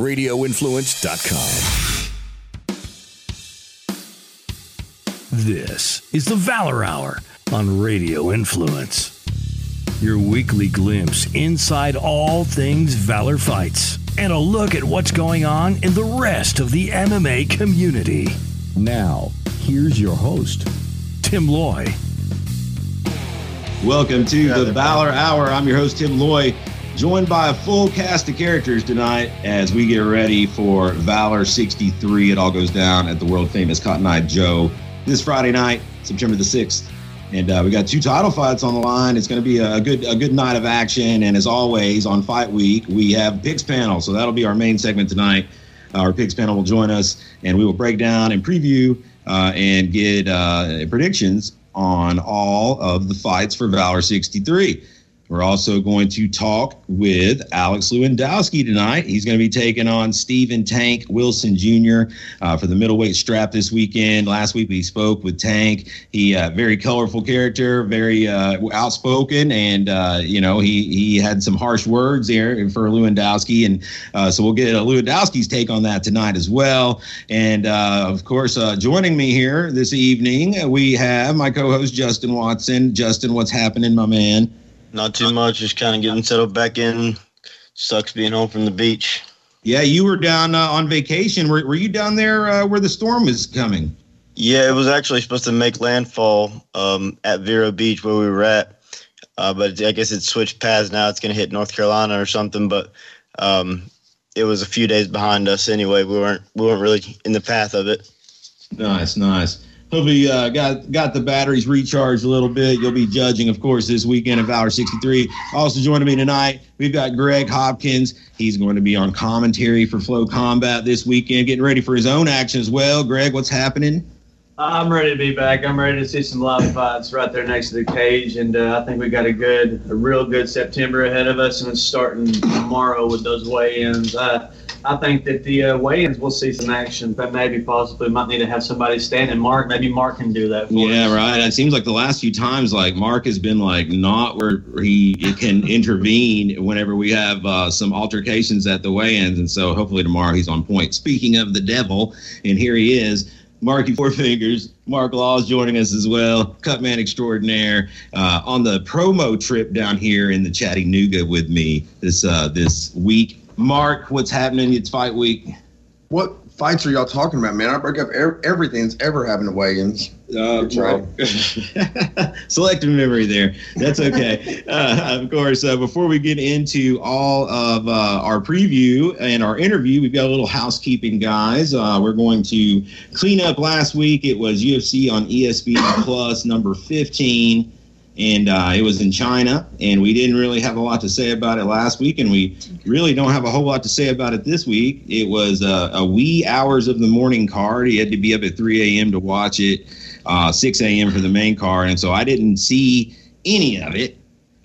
RadioInfluence.com. This is the Valor Hour on Radio Influence. Your weekly glimpse inside all things Valor fights and a look at what's going on in the rest of the MMA community. Now, here's your host, Tim Loy. Welcome to the Valor Hour. I'm your host, Tim Loy, joined by a full cast of characters tonight as we get ready for Valor 63. It all goes down at the world famous Cotton Eye Joe this Friday night, September the 6th. And uh, we got two title fights on the line. It's going to be a good a good night of action. And as always, on Fight Week, we have picks panel. So that'll be our main segment tonight. Our picks panel will join us, and we will break down and preview uh, and get uh, predictions on all of the fights for Valor 63. We're also going to talk with Alex Lewandowski tonight. He's going to be taking on Stephen Tank Wilson Jr. Uh, for the middleweight strap this weekend. Last week we spoke with Tank. He uh, very colorful character, very uh, outspoken, and uh, you know he he had some harsh words there for Lewandowski, and uh, so we'll get Lewandowski's take on that tonight as well. And uh, of course, joining me here this evening we have my co-host Justin Watson. Justin, what's happening, my man? Not too much. Just kind of getting settled back in. Sucks being home from the beach. Yeah, you were down uh, on vacation. Were, were you down there uh, where the storm is coming? Yeah, it was actually supposed to make landfall um, at Vero Beach where we were at. Uh, but I guess it switched paths now. It's going to hit North Carolina or something. But um, it was a few days behind us anyway. We weren't we weren't really in the path of it. Nice, nice hopefully uh, got got the batteries recharged a little bit. You'll be judging, of course, this weekend Valor 63. Also joining me tonight, we've got Greg Hopkins. He's going to be on commentary for Flow Combat this weekend, getting ready for his own action as well. Greg, what's happening? I'm ready to be back. I'm ready to see some live fights right there next to the cage, and uh, I think we got a good, a real good September ahead of us, and it's starting tomorrow with those weigh-ins. Uh, I think that the uh, weigh-ins will see some action, but maybe possibly might need to have somebody stand. And Mark, maybe Mark can do that. yeah, us. right. It seems like the last few times, like Mark has been like not where he can intervene whenever we have uh, some altercations at the weigh-ins, and so hopefully tomorrow he's on point. Speaking of the devil, and here he is. Marky Four Fingers, Mark Laws is joining us as well, Cutman Extraordinaire, uh, on the promo trip down here in the Chattanooga with me this uh, this week. Mark, what's happening? It's fight week. What fights are y'all talking about, man? I break up er- everything that's ever happened to weigh-ins. Uh, right. Selective memory there. That's okay. uh, of course, uh, before we get into all of uh, our preview and our interview, we've got a little housekeeping, guys. Uh, we're going to clean up last week. It was UFC on ESPN Plus number 15 and uh, it was in China, and we didn't really have a lot to say about it last week, and we really don't have a whole lot to say about it this week. It was uh, a wee hours of the morning card. He had to be up at 3 a.m. to watch it, uh, 6 a.m. for the main card, and so I didn't see any of it.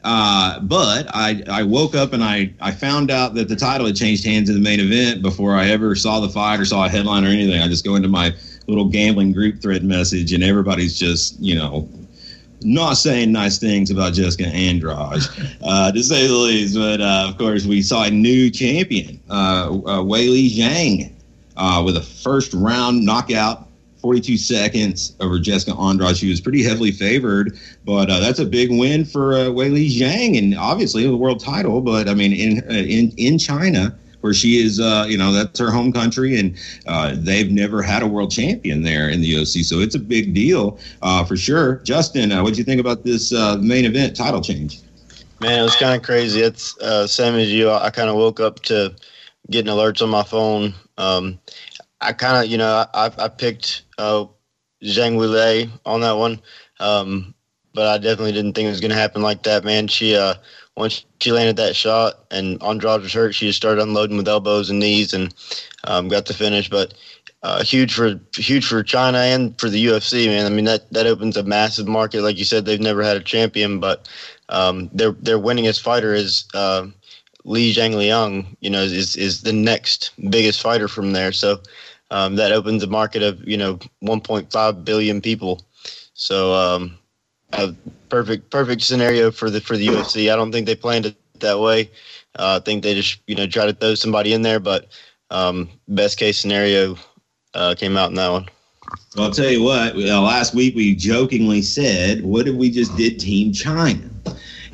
Uh, but I, I woke up and I, I found out that the title had changed hands in the main event before I ever saw the fight or saw a headline or anything. I just go into my little gambling group thread message and everybody's just, you know, not saying nice things about Jessica Andrade, uh, to say the least. But uh, of course, we saw a new champion, uh, uh, Weili Zhang, uh, with a first round knockout, 42 seconds over Jessica Andrade. She was pretty heavily favored, but uh, that's a big win for uh, Weili Zhang, and obviously the world title. But I mean, in in in China where she is, uh, you know, that's her home country, and uh, they've never had a world champion there in the OC, so it's a big deal uh, for sure. Justin, uh, what do you think about this uh, main event title change? Man, it was kind of crazy. It's uh, same as you. I kind of woke up to getting alerts on my phone. Um, I kind of, you know, I, I picked uh, Zhang Weili on that one, um, but I definitely didn't think it was going to happen like that. Man, she uh, once she landed that shot and Andrade was hurt, she just started unloading with elbows and knees and um, got the finish. But uh, huge for huge for China and for the UFC, man. I mean that that opens a massive market. Like you said, they've never had a champion, but um, their their winningest fighter is uh, Li Jingliang. You know, is is the next biggest fighter from there. So um, that opens a market of you know 1.5 billion people. So um, a perfect perfect scenario for the for the UFC. I don't think they planned it that way. Uh, I think they just you know try to throw somebody in there, but um, best case scenario uh, came out in that one. Well, I'll tell you what. Uh, last week we jokingly said, "What if we just did Team China?"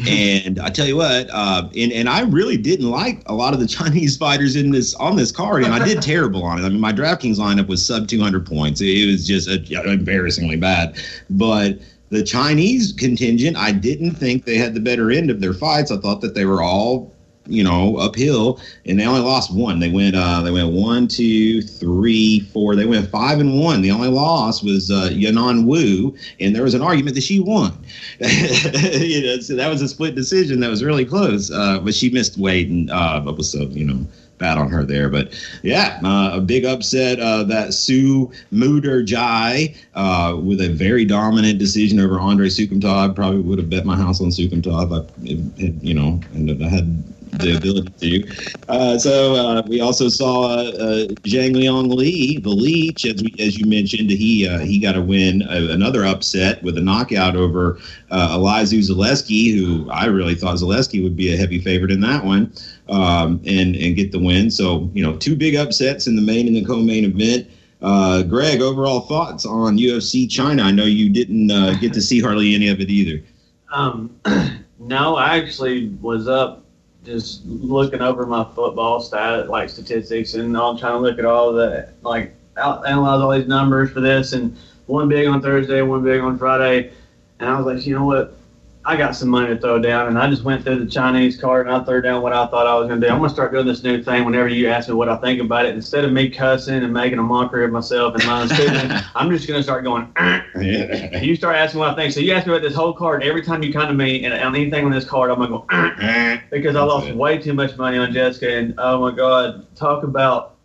and I tell you what, uh, and and I really didn't like a lot of the Chinese fighters in this on this card, and I did terrible on it. I mean, my DraftKings lineup was sub 200 points. It was just uh, embarrassingly bad. But the Chinese contingent, I didn't think they had the better end of their fights. I thought that they were all you know, uphill, and they only lost one. They went uh, they went one, two, three, four. They went five and one. The only loss was uh, Yanan Wu, and there was an argument that she won. you know, so that was a split decision that was really close. Uh, but she missed weight, and uh, was so you know bad on her there. But yeah, uh, a big upset uh, that Sue Muder Jai uh, with a very dominant decision over Andre Soukhamthath. Probably would have bet my house on Soukhamthath. I, you know, and I had the ability to. Uh, so uh, we also saw uh, Zhang Liang Li, the Leech, as, we, as you mentioned, he uh, he got a win, uh, another upset with a knockout over uh, Elizeu Zaleski, who I really thought Zaleski would be a heavy favorite in that one, um, and and get the win. So you know, two big upsets in the main and the co-main event. Uh, Greg, overall thoughts on UFC China? I know you didn't get to see hardly any of it either. Um, no, I actually was up just looking over my football stat like statistics and I'm trying to look at all the like out, analyze all these numbers for this and one big on Thursday, one big on Friday, and I was like, you know what, I got some money to throw down, and I just went through the Chinese card and I threw down what I thought I was going to do. I'm going to start doing this new thing whenever you ask me what I think about it. Instead of me cussing and making a mockery of myself and my student, I'm just going to start going. Uh. Yeah. You start asking what I think. So you ask me about this whole card. Every time you come to me and on anything on this card, I'm going to go uh. Uh, because I lost way too much money on Jessica. And oh my God, talk about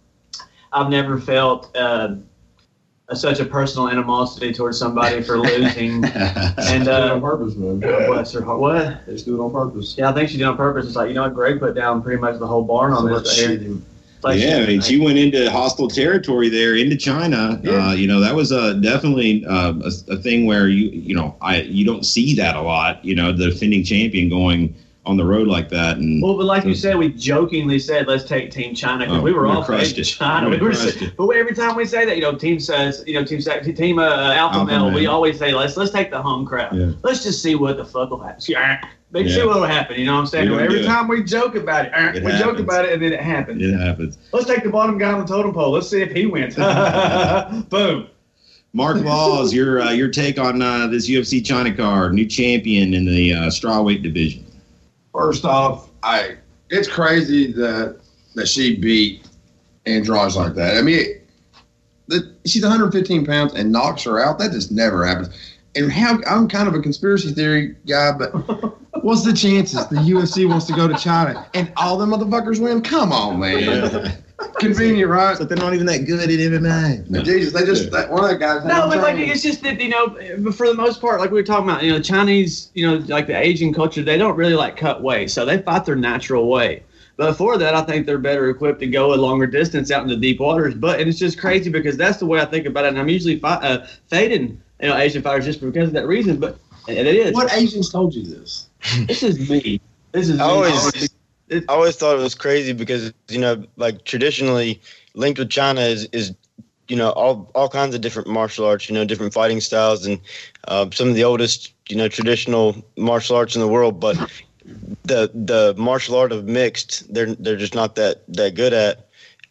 I've never felt. Uh, such a personal animosity towards somebody for losing. and uh, on purpose, man. bless her heart. What? They just do it on purpose. Yeah, I think she did on purpose. It's like you know, what Greg put down pretty much the whole barn on So this. right shit here. like yeah, she- I mean, she went into hostile territory there, into China. Yeah. Uh, you know, that was a definitely uh, a, a thing where you, you know, I you don't see that a lot. You know, the defending champion going on the road like that, and Well, but like you said, we jokingly said, "Let's take Team China" because Oh, we were we all crushed. China. We We were, but every time we say that, you know, Team says, you know, Team Team uh, Alpha, Alpha Male, we always say, "Let's let's take the home crowd. Yeah. Let's just see what the fuck will happen." Yeah. Let's see what will happen. You know what I'm saying? Every it. time we joke about it, It we joke about it, and then it happens. it happens. Let's take the bottom guy on the totem pole. Let's see if he wins. Boom. Mark Laws, your uh, your take on uh, this UFC China card, new champion in the uh, strawweight division. First off, I it's crazy that that she beat Andrade like that. I mean, the, she's 115 pounds and knocks her out. That just never happens. And how I'm kind of a conspiracy theory guy, but what's the chances the UFC wants to go to China and all the motherfuckers win? Come on, man. Convenient, right? But they're not even that good at MMA. Jesus, they just that one of the guys. No, but like it's just that you know, but for the most part, like we were talking about, you know, Chinese, you know, like the Asian culture, they don't really like cut weight, so they fight their natural way. But for that, I think they're better equipped to go a longer distance out into the deep waters. But and it's just crazy because that's the way I think about it. And I'm usually fi- uh, fading, you know, Asian fighters just because of that reason. But and it is. What Asians told you this? This is me. This is I me. always, I always thought it was crazy because you know, like traditionally linked with China is is you know all all kinds of different martial arts, you know, different fighting styles, and uh, some of the oldest you know traditional martial arts in the world. But the the martial art of mixed, they're they're just not that that good at.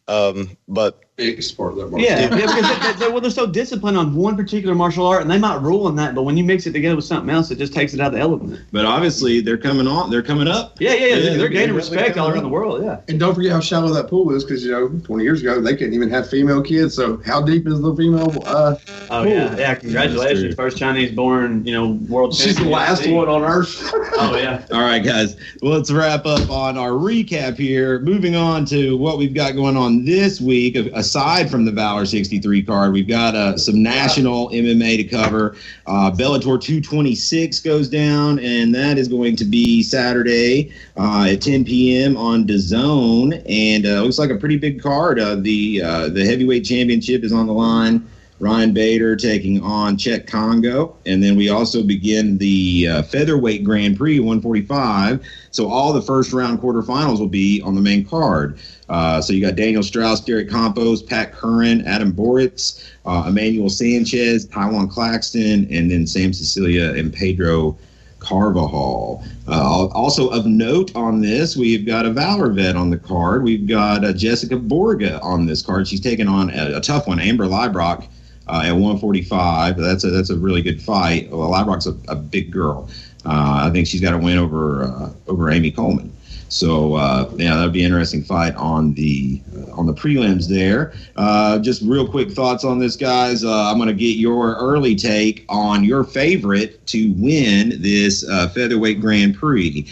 Um, but Big sport of their Yeah, yeah, because they, they, well, they're so disciplined on one particular martial art, and they might rule on that, but when you mix it together with something else, it just takes it out of the element. But obviously, they're coming on. They're coming up. Yeah, yeah, yeah. Yeah, they're, they're they're gaining definitely respect all coming around the world. Yeah. And don't forget how shallow that pool is, because you know, 20 years ago they couldn't even have female kids. So how deep is the female? Uh, Oh Cool. yeah, yeah. Congratulations, first Chinese-born, you know, world. she's the champion. last one on Earth. Oh yeah. All right, guys. Well, let's wrap up on our recap here. Moving on to what we've got going on this week. Aside from the Valor 63 card, we've got uh, some national MMA to cover. Uh, Bellator 226 goes down, and that is going to be Saturday uh, at 10 p.m. on DAZN. And uh, looks like a pretty big card. Uh, the uh, the heavyweight championship is on the line. Ryan Bader taking on Cheick Kongo. And then we also begin the uh, featherweight Grand Prix 145. So all the first round quarterfinals will be on the main card. Uh, so you got Daniel Straus, Derek Campos, Pat Curran, Adam Borics, uh, Emmanuel Sanchez, Tywan Claxton, and then Sam Sicilia and Pedro Carvajal. Uh, also of note on this, we've got a Valor vet on the card. We've got uh, Jessica Borga on this card. She's taking on a, a tough one, Amber Leibrock. Uh, at 145, that's a that's a really good fight. Well, Leibrock's a, a big girl. Uh, I think she's got a win over uh, over Amy Coleman. So uh, yeah, that'd be an interesting fight on the uh, on the prelims there. Uh, just real quick thoughts on this, guys. I'm going to get your early take on your favorite to win this featherweight Grand Prix,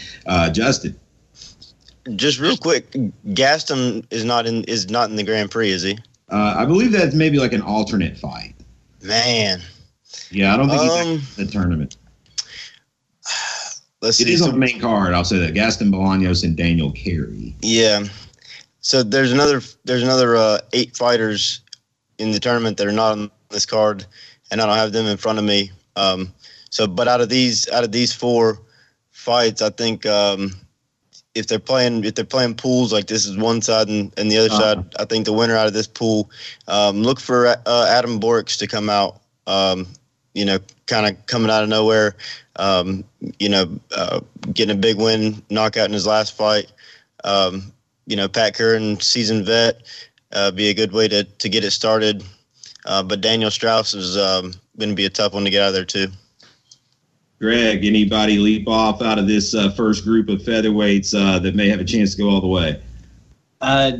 Justin. Just real quick, Gaston is not in is not in the Grand Prix, is he? I believe that's maybe like an alternate fight. Man, yeah, I don't think Um, he's in the tournament. let's It see. is on the main card. I'll say that Gaston Bolaños and Daniel Carey. Yeah. So there's another there's another uh, eight fighters in the tournament that are not on this card, and I don't have them in front of me. Um, so, but out of these out of these four fights, I think um, if they're playing if they're playing pools like this is one side and, and the other Uh-huh. side, I think the winner out of this pool um, look for uh, Adam Borics to come out. Um, you know, kind of coming out of nowhere. Um, you know, uh, getting a big win, knockout in his last fight. Um, you know, Pat Curran, seasoned vet, uh, be a good way to, to get it started. Uh, but Daniel Straus is um, going to be a tough one to get out of there, too. Greg, anybody leap off out of this uh, first group of featherweights uh, that may have a chance to go all the way? Uh,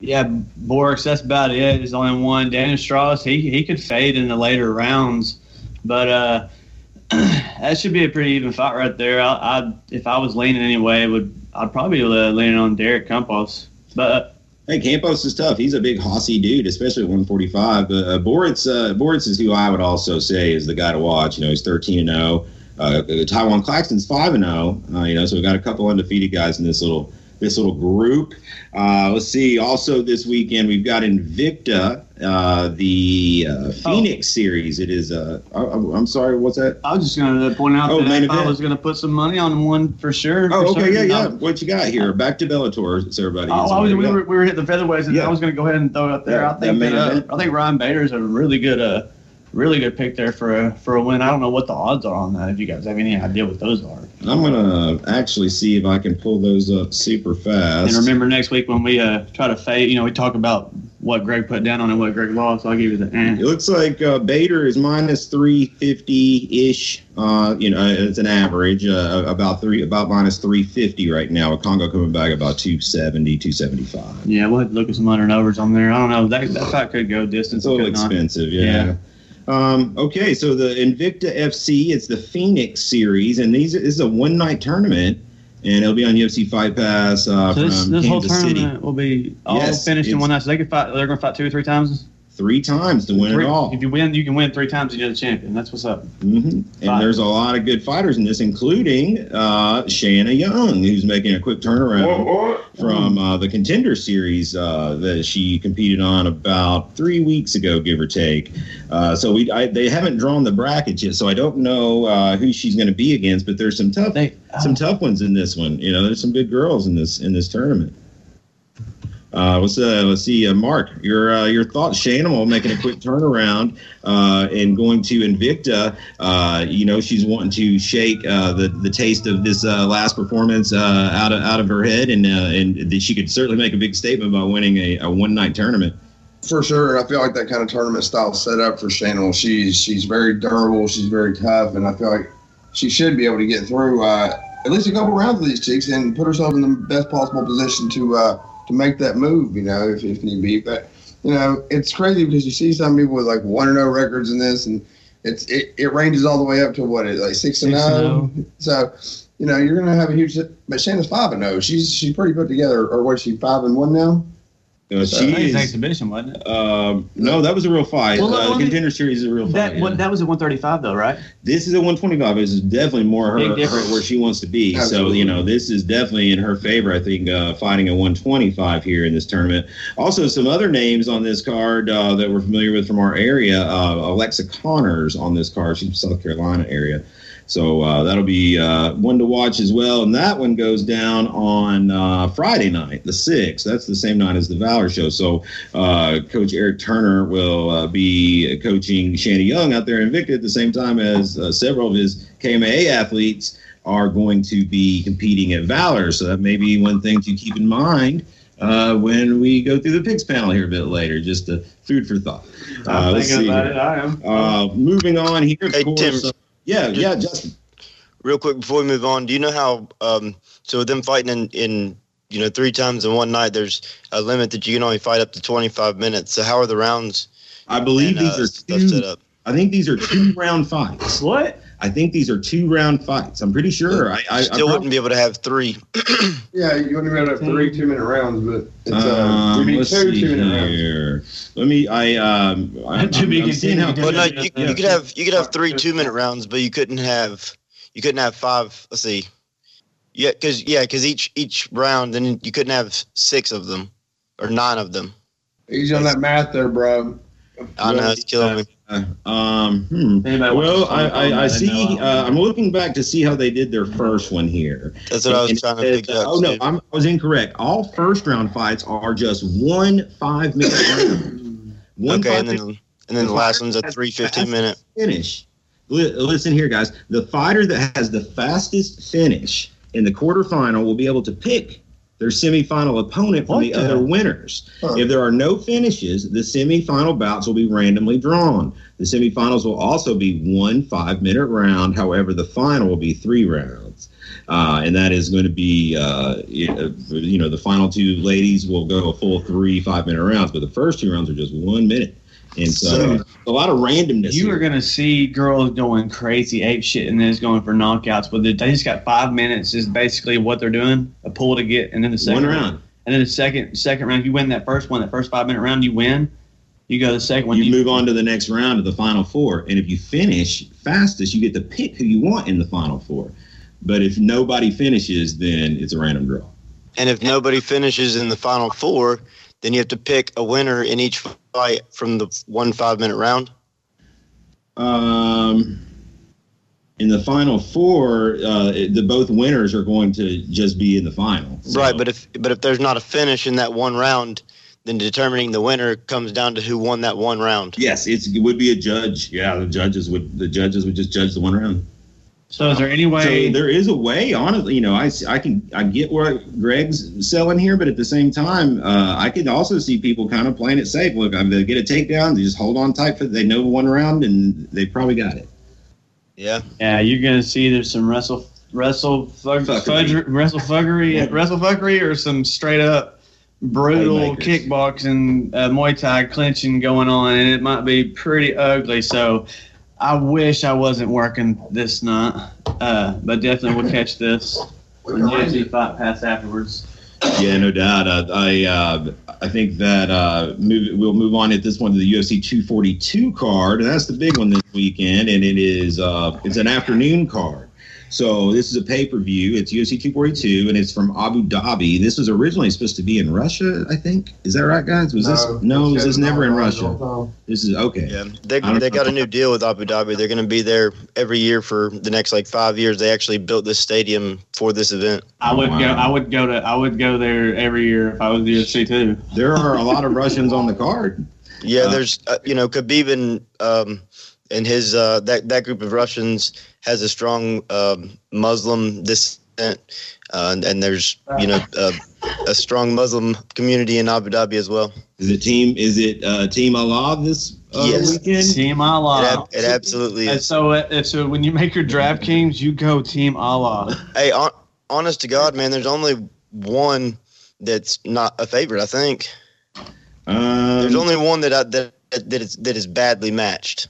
yeah, Borics, that's about it. There's only one. Daniel Straus, he he could fade in the later rounds, but uh, that should be a pretty even fight right there. I, I if I was leaning anyway, would I'd probably uh, on Derek Campos, but Hey, Campos is tough. He's a big hossy dude, especially at 145. But uh, Borics, uh, Borics is who I would also say is the guy to watch. You know, he's 13 and 0. Uh, Tywan Claxton's 5 and 0. Uh, you know, so we've got a couple undefeated guys in this little this little group. Uh, let's see. Also, this weekend we've got Invicta, uh, the uh, Phoenix series. It is. Uh, I, I'm sorry. What's that? I was just going to point out Oh, that I was going to put some money on one for sure. Oh, for okay. Yeah, certain, yeah. I- What you got here? Back to Bellator, so everybody. Oh, I was, we, were, we were hitting the featherweights, and Yeah. I was going to go ahead and throw it up there. Yeah, I think that, uh. I think Ryan Bader's a really good, uh, really good pick there for a for a win. I don't know what the odds are on that. If you guys have any idea what those are, I'm gonna actually see if I can pull those up super fast. and remember next week when we uh, try to fade, you know, we talk about what Greg put down on and what Greg lost. So I'll give you the. Eh. It looks like uh, Bader is minus 350 ish. Uh, you know, it's an average, uh, about three, about minus 350 right now. With Kongo coming back about 270, 275. Yeah, we'll have to look at some under and overs on there. I don't know. That that fight could go distance. It's a little not. expensive, yeah. Yeah. Um, okay, so the Invicta FC, it's the Phoenix series, and these this is a one night tournament, and it'll be on UFC Fight Pass uh, So this, from this whole Kansas City. tournament will be all Yes, finished in one night. So they could fight. They're going to fight two or three times. Three times to win Three- it all. If you win, you can win three times and you're the champion. That's what's up. hmm And Five. there's a lot of good fighters in this, including uh, Shanna Young, who's making a quick turnaround from uh, the Contender Series uh, that she competed on about three weeks ago, give or take. Uh, so we I, they haven't drawn the bracket yet, so I don't know uh, who she's going to be against. But there's some tough They, some tough ones in this one. You know, there's some good girls in this in this tournament. Uh, let's uh, let's see, uh, Mark, your uh, your thoughts. Shanimal making a quick turnaround uh, and going to Invicta. Uh, you know, she's wanting to shake uh, the the taste of this uh, last performance uh, out of out of her head, and uh, and she could certainly make a big statement by winning a, a one night tournament. For sure, I feel like that kind of tournament style set up for Shannon. She's she's very durable, she's very tough, and I feel like she should be able to get through uh, at least a couple rounds of these chicks and put herself in the best possible position to uh, to make that move. You know, if, if need be. But you know, it's crazy because you see some people with like one or oh no records in this, and it's it, it ranges all the way up to what it like six and zero. Oh? Oh. So. You know, you're gonna have a huge, but Shannon's five and zero. She's she's pretty put together. Or what? Is she five and one now? Uh, I she think it's an is. exhibition, wasn't it? Um, no, that was a real fight. Well, uh, let the me- contender series is a real fight. That yeah. that was a 135 though, right? This is a 125. This is definitely more her, her where she wants to be. So you know, this is definitely in her favor. I think uh, fighting a 125 here in this tournament. Also, some other names on this card uh, that we're familiar with from our area. Uh, Alexa Conners on this card. She's from South Carolina area. So uh, that'll be uh, one to watch as well. And that one goes down on uh, Friday night, the 6th. That's the same night as the Valor Show. So uh, Coach Eric Turner will uh, be coaching Shanna Young out there in Invicta at the same time as uh, several of his KMA athletes are going to be competing at Valor. So that may be one thing to keep in mind uh, when we go through the picks panel here a bit later. Just a food for thought. Uh, I'm let's thinking see about it. I am. Uh, moving on here, of Hey, course. Tim. Yeah, yeah, Justin. Real quick before we move on, do you know how? Um, so with them fighting in, in you know three times in one night, there's a limit that you can only fight up to 25 minutes. So how are the rounds? I believe and, these uh, are stuff set two. up? I think these are two round fights. what? I think these are two round fights. I'm pretty sure. I, I Still I wouldn't be able to have three. Yeah, you wouldn't be able to have three two minute rounds, but it's uh, Um, it'd be let's two see two minute rounds. here. Let me. I um. I, To be I'm seeing how. continued. Well, no, you, you could have you could have three two minute rounds, but you couldn't have you couldn't have five. Let's see. Yeah, because yeah, because each each round, then you couldn't have six of them or nine of them. Easy on that math there, bro. I know it's killing me. Um. Hmm. Well, I, I, I see. Uh, I'm looking back to see how they did their first one here. That's what I was And trying to it pick says, up. Oh no. I'm, I was incorrect. All first round fights are just one five minute round. One okay, five and then minute and then the last one's a three fifteen minute. finish. Listen here, guys. The fighter that has the fastest finish in the quarterfinal will be able to pick their semifinal opponent from What the, the- other winners. Huh. If there are no finishes, the semifinal bouts will be randomly drawn. The semifinals will also be one five minute round. However, the final will be three rounds. Uh, and that is going to be, uh, you know, you know, the final two ladies will go a full three five minute rounds, but the first two rounds are just one minute. And uh, so, a lot of randomness. You here. are gonna see girls going crazy ape shit and then it's going for knockouts. But they just got five minutes is basically what they're doing. A pull to get and then the second one round. And then the second second round, if you win that first one, that first five minute round, you win. You go to the second one. you move on to the next round of the final four and if you finish fastest you get to pick who you want in the final four but if nobody finishes then it's a random draw And if nobody finishes in the final four, then you have to pick a winner in each fight from the one five minute round. um in the final four uh the both winners are going to just be in the final So- Right, but if but if there's not a finish in that one round, then determining the winner comes down to who won that one round. yes it's, it would be a judge yeah the judges would the judges would just judge the one round So is there any way? So there is a way, honestly. You know, I, I can I get what Greg's selling here, but at the same time, uh, I can also see people kind of playing it safe. Look, I'm they get a takedown, they just hold on tight for they know one round, and they probably got it. Yeah. yeah, you're gonna see there's some wrestle wrestle fug, Fuckery. fudge, wrestle fuggery, Yeah. wrestle fuckery, or some straight up brutal kickboxing, uh, Muay Thai clinching going on, and it might be pretty ugly. So. I wish I wasn't working this night, uh, but definitely we'll catch this when UFC fight pass afterwards. Yeah, no doubt. Uh, I uh, I think that uh, move, we'll move on at this one to the UFC 242 card, and that's the big one this weekend, and it is uh, it's an afternoon card. So this is a pay per view. It's UFC 242, and it's from Abu Dhabi. This was originally supposed to be in Russia, I think. Is that right, guys? Was this no? Was this never in Russia? This is okay. Yeah. They, they got a new deal with Abu Dhabi. They're going to be there every year for the next like five years. They actually built this stadium for this event. I would Wow. go. I would go to. I would go there every year if I was the UFC too. There are a lot of Russians on the card. Yeah, Uh, there's uh, you know Khabib and um, and his uh, that that group of Russians has a strong um, Muslim descent, uh, and, and there's you know uh, a strong Muslim community in Abu Dhabi as well. Is it team? Is it uh, Team Allah this uh, Yes. weekend? Team It, Allah. ab- it absolutely And is. so, uh, so when you make your draft DraftKings, you go Team Allah. Hey, hon- honest to God, man, there's only one that's not a favorite. I think Um, there's only one that I, that that is that is badly matched.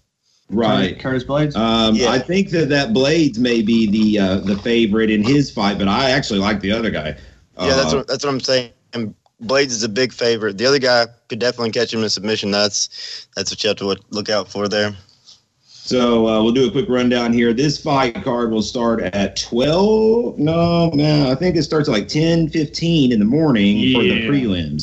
Right. Curtis Blaydes. Um, Yeah. I think that that Blaydes may be the uh, the favorite in his fight, but I actually like the other guy. Yeah, that's Uh, what that's what I'm saying. And Blaydes is a big favorite. The other guy could definitely catch him in submission. That's that's what you have to look out for there. So uh, we'll do a quick rundown here. This fight card will start at 12. No, man, I think it starts at like 10, 15 in the morning for the Yeah. prelims.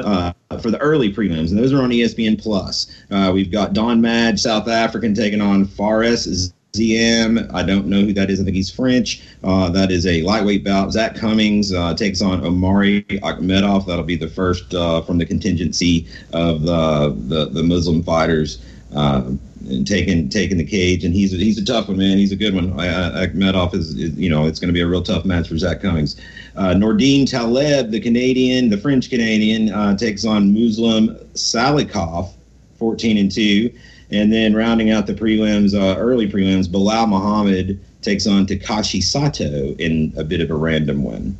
Uh, for the early prelims, and those are on ESPN Plus. Uh, we've got Don Madge, South African, taking on Fares Ziam. I don't know who that is. I think he's French. Uh, that is a lightweight bout. Zak Cummings uh, takes on Omari Akhmedov. That'll be the first uh, from the contingency of the the, the Muslim fighters. Uh, and taking taking the cage, and he's a, he's a tough one, man. He's a good one. Uh, Akhmedov is, is, you know, it's going to be a real tough match for Zak Cummings. Uh, Nordine Taleb, the Canadian, the French Canadian, uh, takes on Muslim Salikov, 14 and 2. And then rounding out the prelims, uh, early prelims, Belal Muhammad takes on Takashi Sato in a bit of a random one.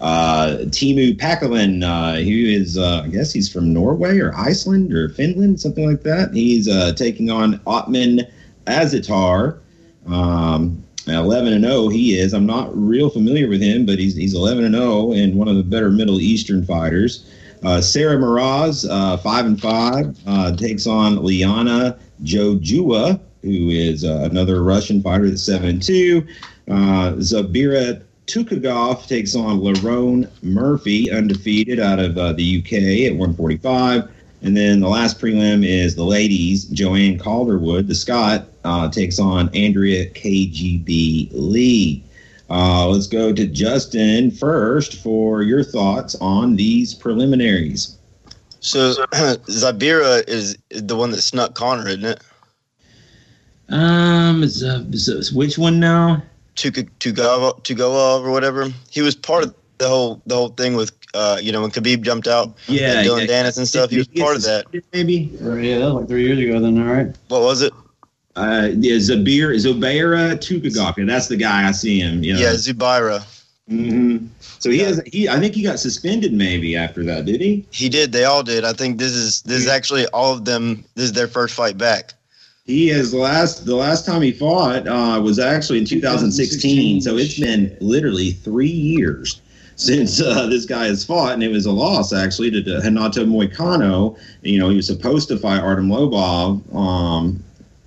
Uh, Teemu Packalén, uh, who is, uh, I guess he's from Norway or Iceland or Finland, something like that. He's uh, taking on Ottman Azaitar. Um, 11 and 0 he is. I'm not real familiar with him, but he's he's 11 and 0 and one of the better Middle Eastern fighters. Uh, Sarah Moras, uh, five and five, uh, takes on Liana Jojua, who is uh, another Russian fighter that's seven and two. Uh, Zubaira Tukhugov takes on Lerone Murphy, undefeated out of uh, the UK at 145. And then the last prelim is the ladies. Joanne Calderwood, the Scot, uh, takes on Andrea KGB Lee. Uh, let's go to Justin first for your thoughts on these preliminaries. So Zubaira is the one that snuck Connor, isn't it? Um, so, so which one now? Tuga Tugava Tugova or whatever. He was part of the whole the whole thing with uh, you know when Khabib jumped out Yeah, and Dillon yeah. Danis and stuff. He was part of that. get Maybe. Yeah, that was like three years ago then, all right? What was it? Uh, yeah, Zabir Zubaira Tukhugov. Yeah, that's the guy I see him. Yeah. Yeah, Zubaira. hmm So he has. He. I think he got suspended maybe after that. Did he? He did. They all did. I think this is this is actually all of them. This is their first fight back. He has last. The last time he fought uh, was actually in 2016. So it's been literally three years since uh, this guy has fought, and it was a loss actually to, to Renato Moicano. You know, he was supposed to fight Artem Lobov um,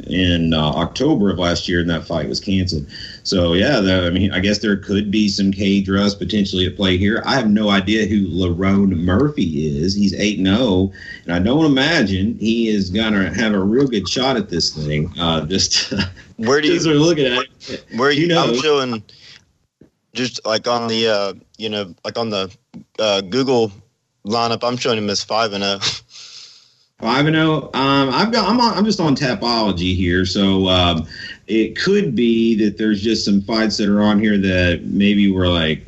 in uh, October of last year, and that fight was canceled. So yeah, the, I mean, I guess there could be some cage rust potentially at play here. I have no idea who Lerone Murphy is. He's eight and zero, and I don't imagine he is gonna have a real good shot at this thing. Uh, just Where do you are looking at it. where you? you know. I'm showing just like on the uh, you know like on the uh, Google lineup. I'm showing him as five and oh. zero. Five and zero. Um, I've got. I'm on. I'm just on Tapology here, so um, it could be that there's just some fights that are on here that maybe were like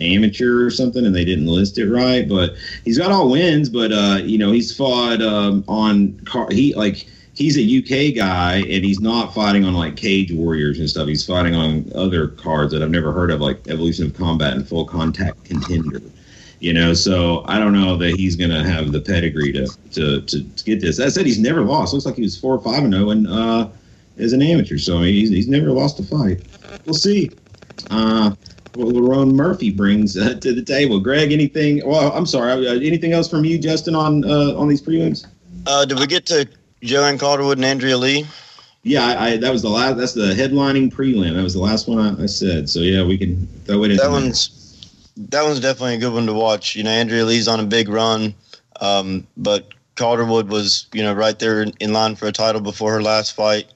amateur or something, and they didn't list it right. But he's got all wins. But uh, you know, he's fought um, on car. He like he's a UK guy, and he's not fighting on like Cage Warriors and stuff. He's fighting on other cards that I've never heard of, like Evolution of Combat and Full Contact Contender. You know, so I don't know that he's going to have the pedigree to, to to to get this. That said, he's never lost. Looks like he was four or five and zero, and uh, as an amateur, so he's he's never lost a fight. We'll see. Uh, what Lerone Murphy brings uh, to the table. Greg, anything? Well, I'm sorry. Uh, anything else from you, Justin, on uh, on these prelims? Uh, did we get to Joanne Calderwood and Andrea Lee? Yeah, I, I that was the last. That's the headlining prelim. That was the last one I, I said. So yeah, we can throw it in. That one's that one's definitely a good one to watch. You know, Andrea Lee's on a big run, um, but Calderwood was you know right there in, in line for a title before her last fight.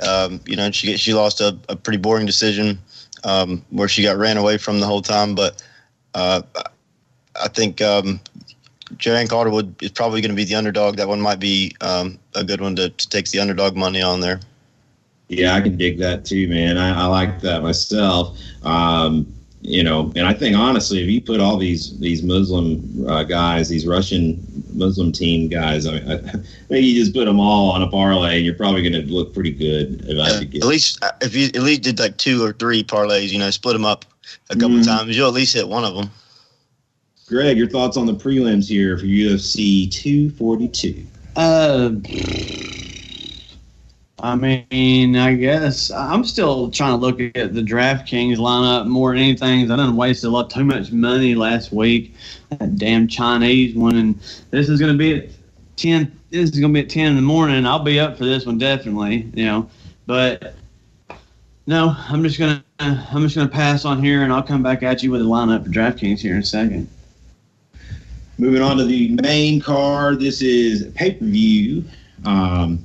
Um, you know, she she lost a, a pretty boring decision um, where she got ran away from the whole time. But uh, I think um, Joanne Calderwood is probably going to be the underdog. That one might be um, a good one to, to take the underdog money on there. Yeah, I can dig that too, man. I, I like that myself. Um, you know, and I think honestly, if you put all these these Muslim uh, guys, these Russian Muslim team guys, I mean, I, maybe you just put them all on a parlay, and you're probably going to look pretty good. If I could get At least if you at least did like two or three parlays, you know, split them up a couple Mhm. times, you'll at least hit one of them. Greg, your thoughts on the prelims here for UFC 242? Uh, I mean, I guess I'm still trying to look at the DraftKings lineup more than anything. I done wasted a lot too much money last week. That damn Chinese one, and this is going to be at ten. This is going to be at ten in the morning. I'll be up for this one definitely, you know. But no, I'm just gonna I'm just gonna pass on here, and I'll come back at you with a lineup for DraftKings here in a second. Moving on to the main card. This is pay per view. Um,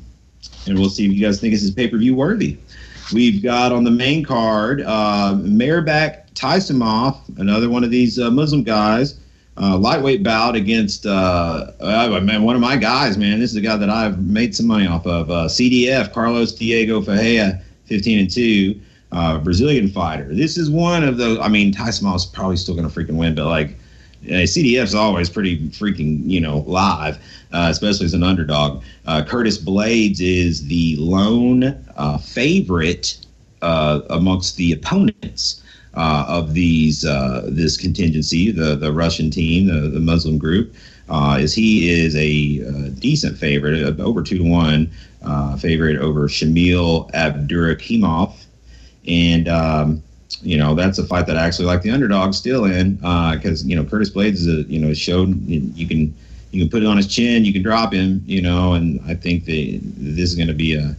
and we'll see if you guys think this is pay per view worthy. We've got on the main card uh, Mairbek Taisumov, another one of these uh, Muslim guys, uh, lightweight bout against uh, uh, man, one of my guys. Man, this is a guy that I've made some money off of. Uh, CDF Carlos Diego Ferreira, fifteen and two, uh, Brazilian fighter. This is one of those. I mean, Taisumov's probably still going to freaking win, but like. Uh, CDF's always pretty freaking, you know, live, uh, especially as an underdog. Uh, Curtis Blaydes is the lone uh, favorite uh, amongst the opponents uh, of these this contingency, the the Russian team, the, the Muslim group. is he is a decent favorite, over two to one favorite over Shamil Abdurakhimov, and um, you know that's a fight that I actually like the underdog still in because uh, you know Curtis Blaydes is a you know showed you can you can put it on his chin, you can drop him, you know, and I think that this is going to be a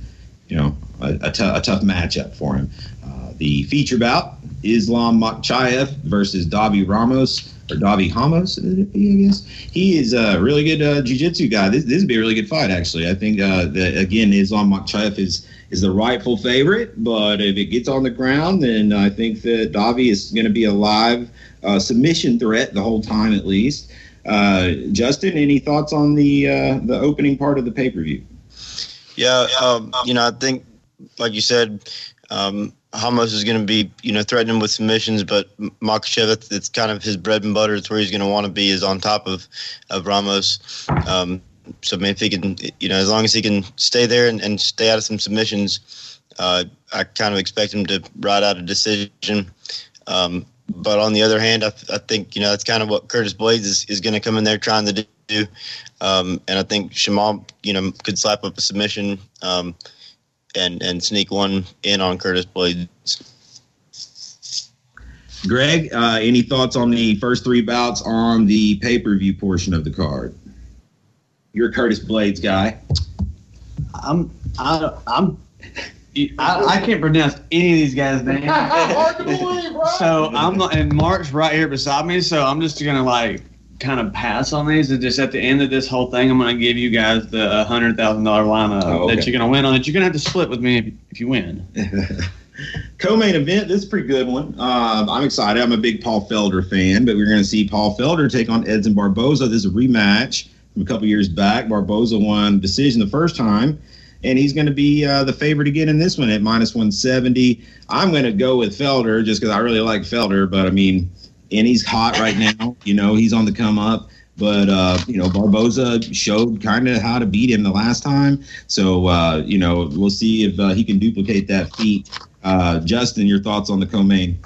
you know a, a, t- a tough matchup for him. Uh, the feature bout: Islam Makhachev versus Davi Ramos or Davi Ramos, I guess. He is a really good uh, jiu-jitsu guy. This this would be a really good fight, actually. I think uh, that again Islam Makhachev is is the rightful favorite. But if it gets on the ground, then I think that Davi is going to be a live uh, submission threat the whole time, at least. Uh, Justin, any thoughts on the uh, the opening part of the pay per view? Yeah, um, you know, I think, like you said, um, Ramos is going to be, you know, threatening with submissions, but Makhachev, it's kind of his bread and butter. It's where he's going to want to be is on top of, of Ramos. Um, so I mean, if he can, you know, as long as he can stay there and, and stay out of some submissions, uh, I kind of expect him to ride out a decision. Um, but on the other hand, I, I, think you know that's kind of what Curtis Blaydes is, is going to come in there trying to do. Um, and I think Shamil, you know, could slap up a submission um, and and sneak one in on Curtis Blaydes. Greg, uh, any thoughts on the first three bouts on the pay per view portion of the card? You're a Curtis Blaydes guy. I'm I, I'm I, I can't pronounce any of these guys' names. so I'm not, and Mark's right here beside me. So I'm just gonna like kind of pass on these, and just at the end of this whole thing, I'm gonna give you guys the hundred thousand dollar lineup oh, okay. that you're gonna win on. That you're gonna have to split with me if, if you win. Co-main event. This is a pretty good one. Uh, I'm excited. I'm a big Paul Felder fan, but we're going to see Paul Felder take on Edson Barboza. This is a rematch from a couple years back. Barboza won decision the first time, and he's going to be uh, the favorite again in this one at minus 170. I'm going to go with Felder just because I really like Felder, but I mean, and he's hot right now. You know, he's on the come up. But uh, you know, Barboza showed kind of how to beat him the last time. So uh, you know, we'll see if uh, he can duplicate that feat. Uh, Justin, your thoughts on the co-main?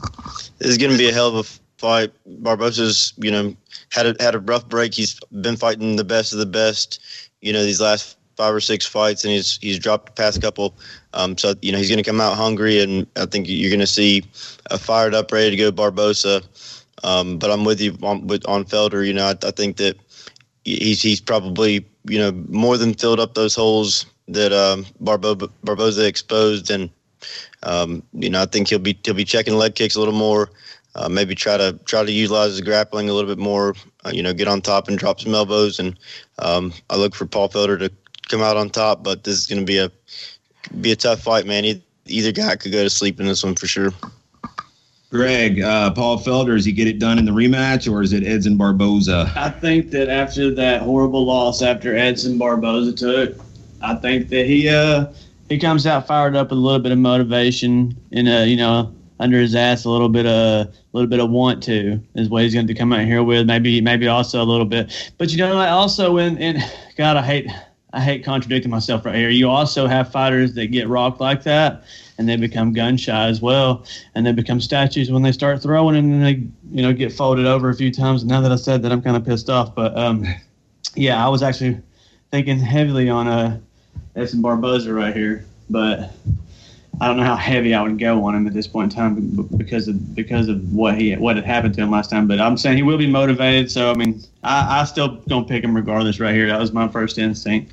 This is going to be a hell of a fight. Barboza's, you know, had a, had a rough break. He's been fighting the best of the best, you know, these last five or six fights, and he's he's dropped the past couple. Um, so you know he's going to come out hungry, and I think you're going to see a fired up, ready to go Barboza. Um, but I'm with you on on Felder. You know, I, I think that he's he's probably you know more than filled up those holes that um, Barbo- Barboza exposed, and um, you know I think he'll be he'll be checking leg kicks a little more uh, maybe try to try to utilize his grappling a little bit more. Uh, you know, get on top and drop some elbows. And um, I look for Paul Felder to come out on top. But this is going to be a be a tough fight, man. Either guy could go to sleep in this one for sure. Greg, uh, Paul Felder, does he get it done in the rematch, or is it Edson Barboza? I think that after that horrible loss after Edson Barboza took, I think that he uh, he comes out fired up with a little bit of motivation and uh, you know under his ass a little bit of a little bit of want to is what he's going to come out here with. Maybe maybe also a little bit, but you know I also in in God I hate I hate contradicting myself right here. You also have fighters that get rocked like that and they become gun shy as well, and they become statues when they start throwing and then they you know get folded over a few times. Now that I said that, I'm kind of pissed off. But um, yeah, I was actually thinking heavily on uh Edson Barboza right here. but I don't know how heavy I would go on him at this point in time because of because of what he what had happened to him last time. But I'm saying he will be motivated. So I mean, I, I still gonna pick him regardless. Right here, that was my first instinct.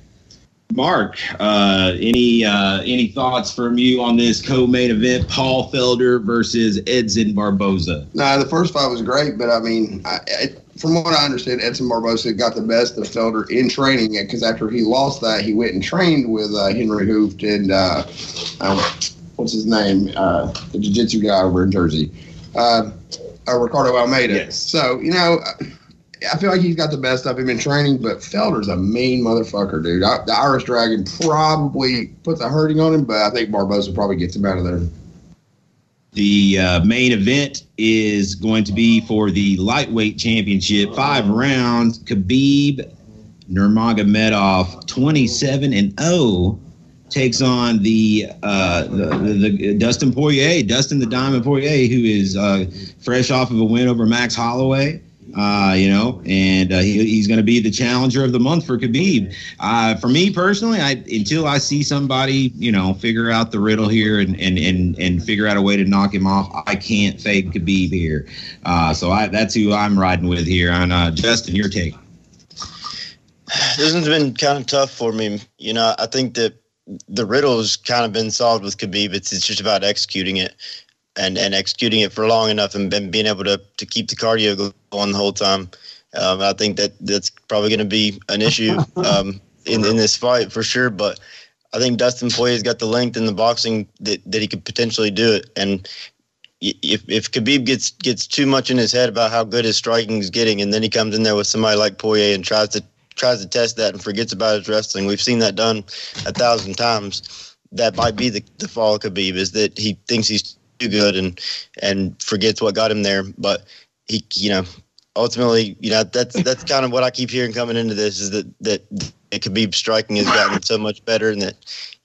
Mark, uh, any uh, any thoughts from you on this co-main event? Paul Felder versus Edson Barboza. No, the first fight was great, but I mean, I, I, from what I understand, Edson Barboza got the best of Felder in training because after he lost that, he went and trained with uh, Henry Hooft and uh, um, what's his name, uh, the jiu-jitsu guy over in Jersey, uh, uh, Ricardo Almeida. Yes. So you know. I feel like he's got the best of him in training, but Felder's a mean motherfucker, dude. I, the Irish Dragon probably puts a hurting on him, but I think Barboza probably gets him out of there. The uh, main event is going to be for the lightweight championship, five rounds. Khabib Nurmagomedov, twenty-seven and zero, takes on the, uh, the, the the Dustin Poirier, Dustin the Diamond Poirier, who is uh, fresh off of a win over Max Holloway. Uh, you know, and uh, he, he's going to be the challenger of the month for Khabib. Uh, for me personally, I until I see somebody, you know, figure out the riddle here and and and, and figure out a way to knock him off, I can't fade Khabib here. Uh, so I, that's who I'm riding with here. Uh, Justin, your take. This one's been kind of tough for me. You know, I think that the riddle's kind of been solved with Khabib. It's it's just about executing it and and executing it for long enough and, and being able to to keep the cardio going the whole time. Um, I think that that's probably going to be an issue um, in in this fight for sure. But I think Dustin Poirier's got the length in the boxing that, that he could potentially do it. And if if Khabib gets gets too much in his head about how good his striking is getting, and then he comes in there with somebody like Poirier and tries to tries to test that and forgets about his wrestling, we've seen that done a thousand times. That might be the, the fall of Khabib is that he thinks he's too good and and forgets what got him there. But he, you know, ultimately, you know, that's that's kind of what I keep hearing coming into this is that that it Khabib striking has gotten so much better, and that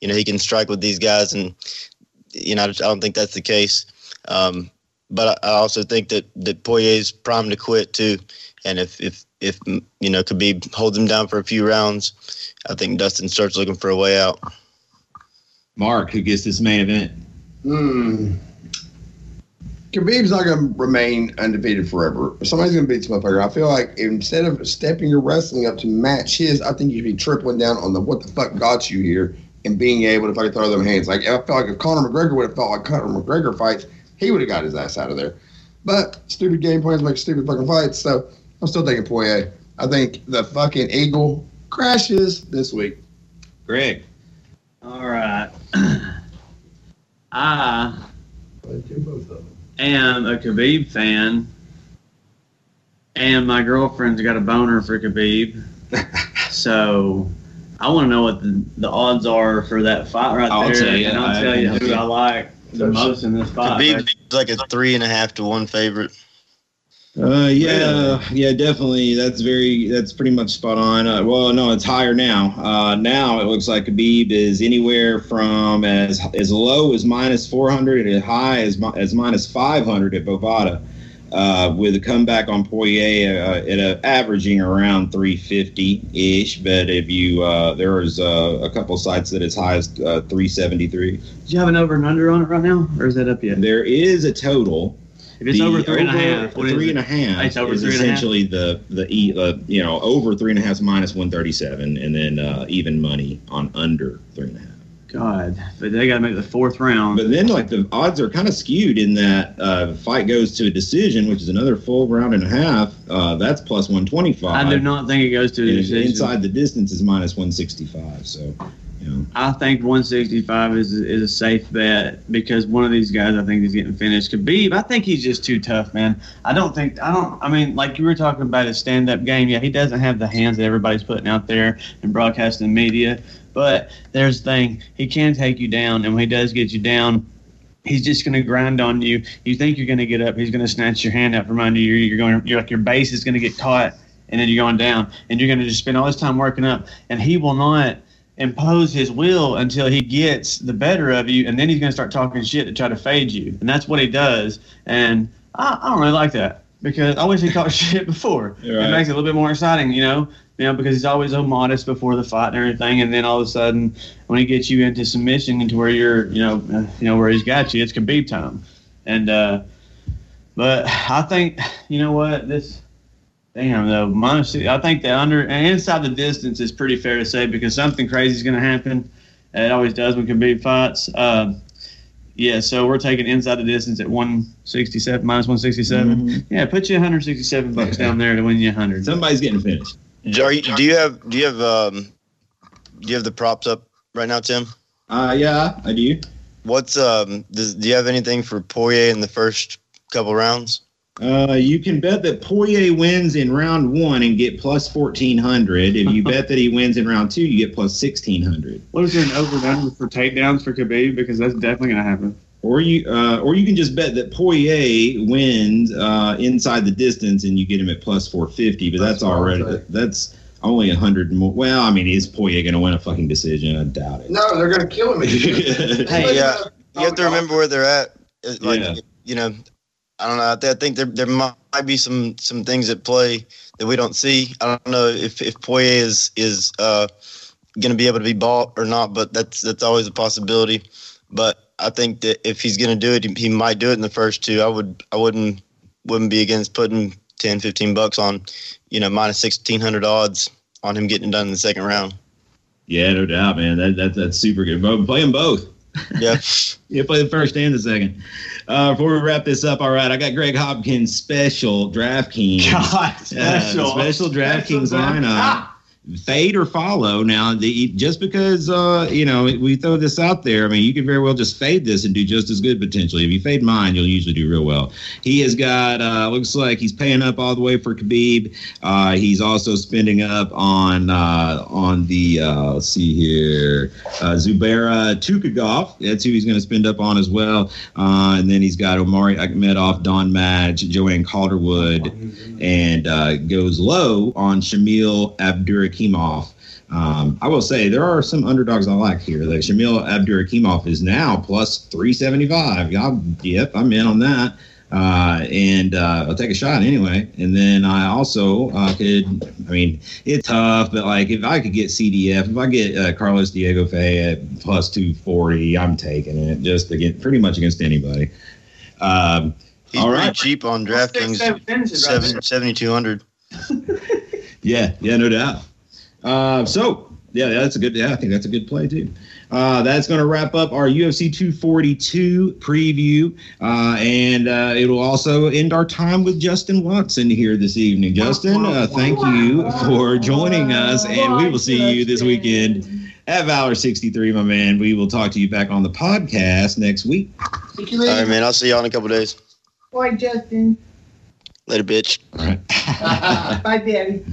you know he can strike with these guys, and you know I don't think that's the case. Um, but I also think that that Poirier's primed to quit too, and if if if you know Khabib holds him down for a few rounds, I think Dustin starts looking for a way out. Mark, who gets this main event? Hmm. Khabib's not going to remain undefeated forever. Somebody's going to beat this motherfucker. I feel like instead of stepping your wrestling up to match his, I think you should be tripling down on the what the fuck got you here and being able to fucking throw them hands. Like I felt like if Conor McGregor would have felt like Conor McGregor fights, he would have got his ass out of there. But stupid game plans make stupid fucking fights. So I'm still taking Poirier. I think the fucking Eagle crashes this week. Greg. All right. I am a Khabib fan, and my girlfriend's got a boner for Khabib. so I want to know what the, the odds are for that fight right I'll there, tell you, and I'll I- tell you who I like the most in this fight. Khabib's like a three and a half to one favorite. Uh, yeah, yeah, definitely. That's very, that's pretty much spot on. Uh, well, no, it's higher now. Uh, now it looks like Khabib is anywhere from as as low as minus 400 and as high as as minus 500 at Bovada, uh, with a comeback on Poirier uh, at a, averaging around 350 ish. But if you, uh, there is uh, a couple sites that as high as uh, 373. Do you have an over and under on it right now, or is that up yet? There is a total. If it's over three and a half, three and a half It's over is three and a half? essentially the the e uh, you know over three and a half is minus one thirty seven, and then uh, even money on under three and a half. God, but they got to make the fourth round. But then like the odds are kind of skewed in that uh, the fight goes to a decision, which is another full round and a half. Uh, that's plus one twenty five. I do not think it goes to a decision. Inside the distance is minus one sixty five. So I think 165 is is a safe bet because one of these guys I think is getting finished. Khabib, I think he's just too tough, man. I don't think I don't. I mean, like you were talking about his stand up game. Yeah, he doesn't have the hands that everybody's putting out there and broadcasting media. But there's the thing, he can take you down, and when he does get you down. He's just going to grind on you. You think you're going to get up. He's going to snatch your hand out from under you. You're going. You're like your base is going to get caught, and then you're going down, and you're going to just spend all this time working up. And he will not impose his will until he gets the better of you, and then he's going to start talking shit to try to fade you, and that's what he does. And I, I don't really like that. because I wish he caught shit before. Right. It makes it a little bit more exciting, you know. You know, because he's always so modest before the fight and everything, and then all of a sudden, when he gets you into submission, into where you're, you know, uh, you know where he's got you, it's Khabib time. And uh, but I think, you know what, this, damn though, minus. I think the under and inside the distance is pretty fair to say because something crazy is going to happen. It always does when Khabib fights. Uh, yeah, so we're taking inside the distance at 167 minus 167. Mhm. Yeah, put you 167 bucks down there to win you 100. Somebody's getting finished. Are you, do you have do you have um do you have the props up right now, Tim? Uh, yeah, I do. What's um does, do you have anything for Poirier in the first couple rounds? Uh, you can bet that Poirier wins in round one and get plus fourteen hundred. If you bet that he wins in round two, you get plus sixteen hundred. What is there an over and under for takedowns for Khabib? Because that's definitely going to happen. Or you, uh, or you can just bet that Poirier wins uh, inside the distance and you get him at plus four fifty. But that's, That's what I would already that's only a hundred more. Well, I mean, is Poirier going to win a fucking decision? I doubt it. No, they're gonna kill him. Hey, yeah, You have to remember where they're at. Like Yeah. you know, I don't know. I, th- I think there there might be some some things at play that we don't see. I don't know if if Poirier is is uh, going to be able to be bought or not, but that's that's always a possibility. But I think that if he's going to do it, he might do it in the first two. I would I wouldn't wouldn't be against putting 10, 15 bucks on, you know, minus sixteen hundred odds on him getting done in the second round. Yeah, no doubt, man. That, that that's super good. Play them both. Yeah. you play the first and the second. Uh, before we wrap this up, all right, I got Greg Hopkins special DraftKings. God, special, special DraftKings lineup. Fade or follow. Now, the, just because uh, you know we throw this out there, I mean, you could very well just fade this and do just as good potentially. If you fade mine, you'll usually do real well. He has got uh, looks like he's paying up all the way for Khabib. Uh, he's also spending up on uh, on the uh, let's see here, uh, Zubaira Tukhugov. That's who he's going to spend up on as well. And then he's got Omari Akhmedov, Don Madge, Joanne Calderwood, and goes low on Shamil Abdurakhimov. Um, I will say there are some underdogs I like here. Like Shamil Abdurakhimov is now plus 375. Y'all, yep, I'm in on that. Uh, and uh, I'll take a shot anyway. And then I also uh, could, I mean, it's tough, but like if I could get CDF, if I get uh, Carlos Diego Ferreira at plus 240, I'm taking it just again, pretty much against anybody. Um, He's All pretty right. cheap on Six, DraftKings. seven Seven, 7,200. Yeah, yeah, no doubt. Uh, so, yeah, that's a good. Yeah, I think that's a good play too. Uh, that's going to wrap up our UFC 242 preview, uh, and uh, it'll also end our time with Justin Watson here this evening. Justin, uh, thank you for joining us, and we will see you this weekend at Valor 63, my man. We will talk to you back on the podcast next week. Think you All right, man. I'll see y'all in a couple days. Bye, Justin. Later, bitch. All right. Bye, Daddy.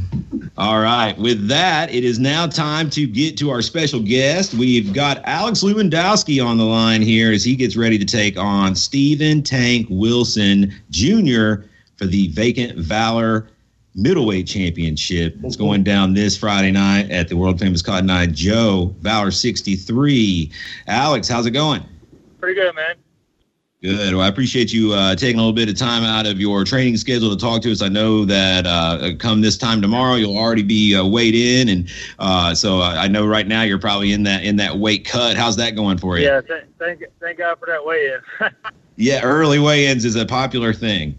All right. With that, it is now time to get to our special guest. We've got Alex Lewandowski on the line here as he gets ready to take on Stevean Tank Wilson Jr. for the vacant Valor Middleweight Championship. It's going down this Friday night at the world famous Cotton Eye Joe, Valor 63. Alex, how's it going? Pretty good, man. Good. Well, I appreciate you uh, taking a little bit of time out of your training schedule to talk to us. I know that uh, come this time tomorrow, you'll already be uh, weighed in, and uh, so I know right now you're probably in that in that weight cut. How's that going for you? Yeah, th- thank thank God for that weigh-in. Yeah, early weigh-ins is a popular thing.